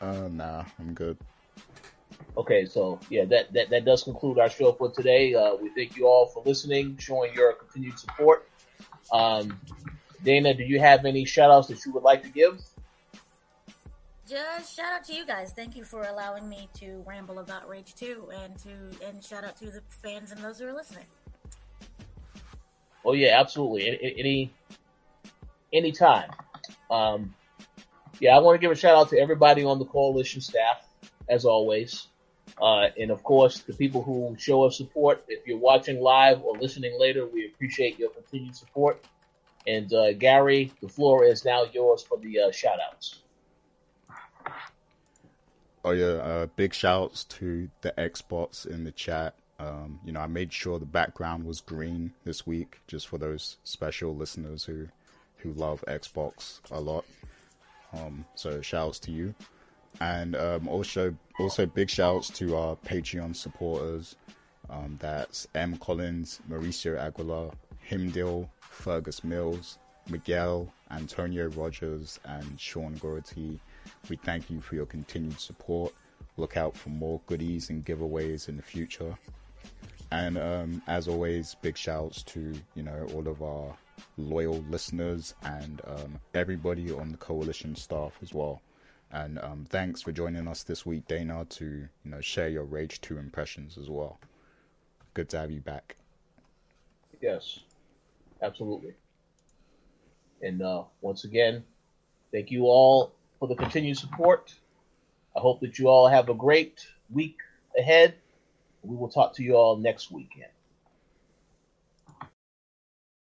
Uh, nah, I'm good.
Okay, so yeah, that, that that does conclude our show for today. Uh, we thank you all for listening, showing your continued support. Um, Dana, do you have any shout outs that you would like to give?
Just shout out to you guys. Thank you for allowing me to ramble about Rage 2 and to and shout out to the fans and those who are listening.
Oh yeah, absolutely. Any any time. Um, yeah, I want to give a shout out to everybody on the coalition staff, as always, uh, and of course the people who show us support. If you're watching live or listening later, we appreciate your continued support. And uh, Gary, the floor is now yours for the uh, shout outs.
Oh yeah, uh, big shouts to the Xbox in the chat. Um, you know, I made sure the background was green this week, just for those special listeners who who love Xbox a lot. Um, so shouts to you, and um, also also big shouts to our Patreon supporters. Um, that's M Collins, Mauricio Aguilar, Himdil, Fergus Mills, Miguel, Antonio Rogers, and Sean Gority. We thank you for your continued support. Look out for more goodies and giveaways in the future. And um, as always, big shouts to you know all of our loyal listeners and um, everybody on the coalition staff as well. And um, thanks for joining us this week, Dana, to you know share your Rage Two impressions as well. Good to have you back.
Yes, absolutely. And uh, once again, thank you all for the continued support. I hope that you all have a great week ahead. We will talk to you all next weekend.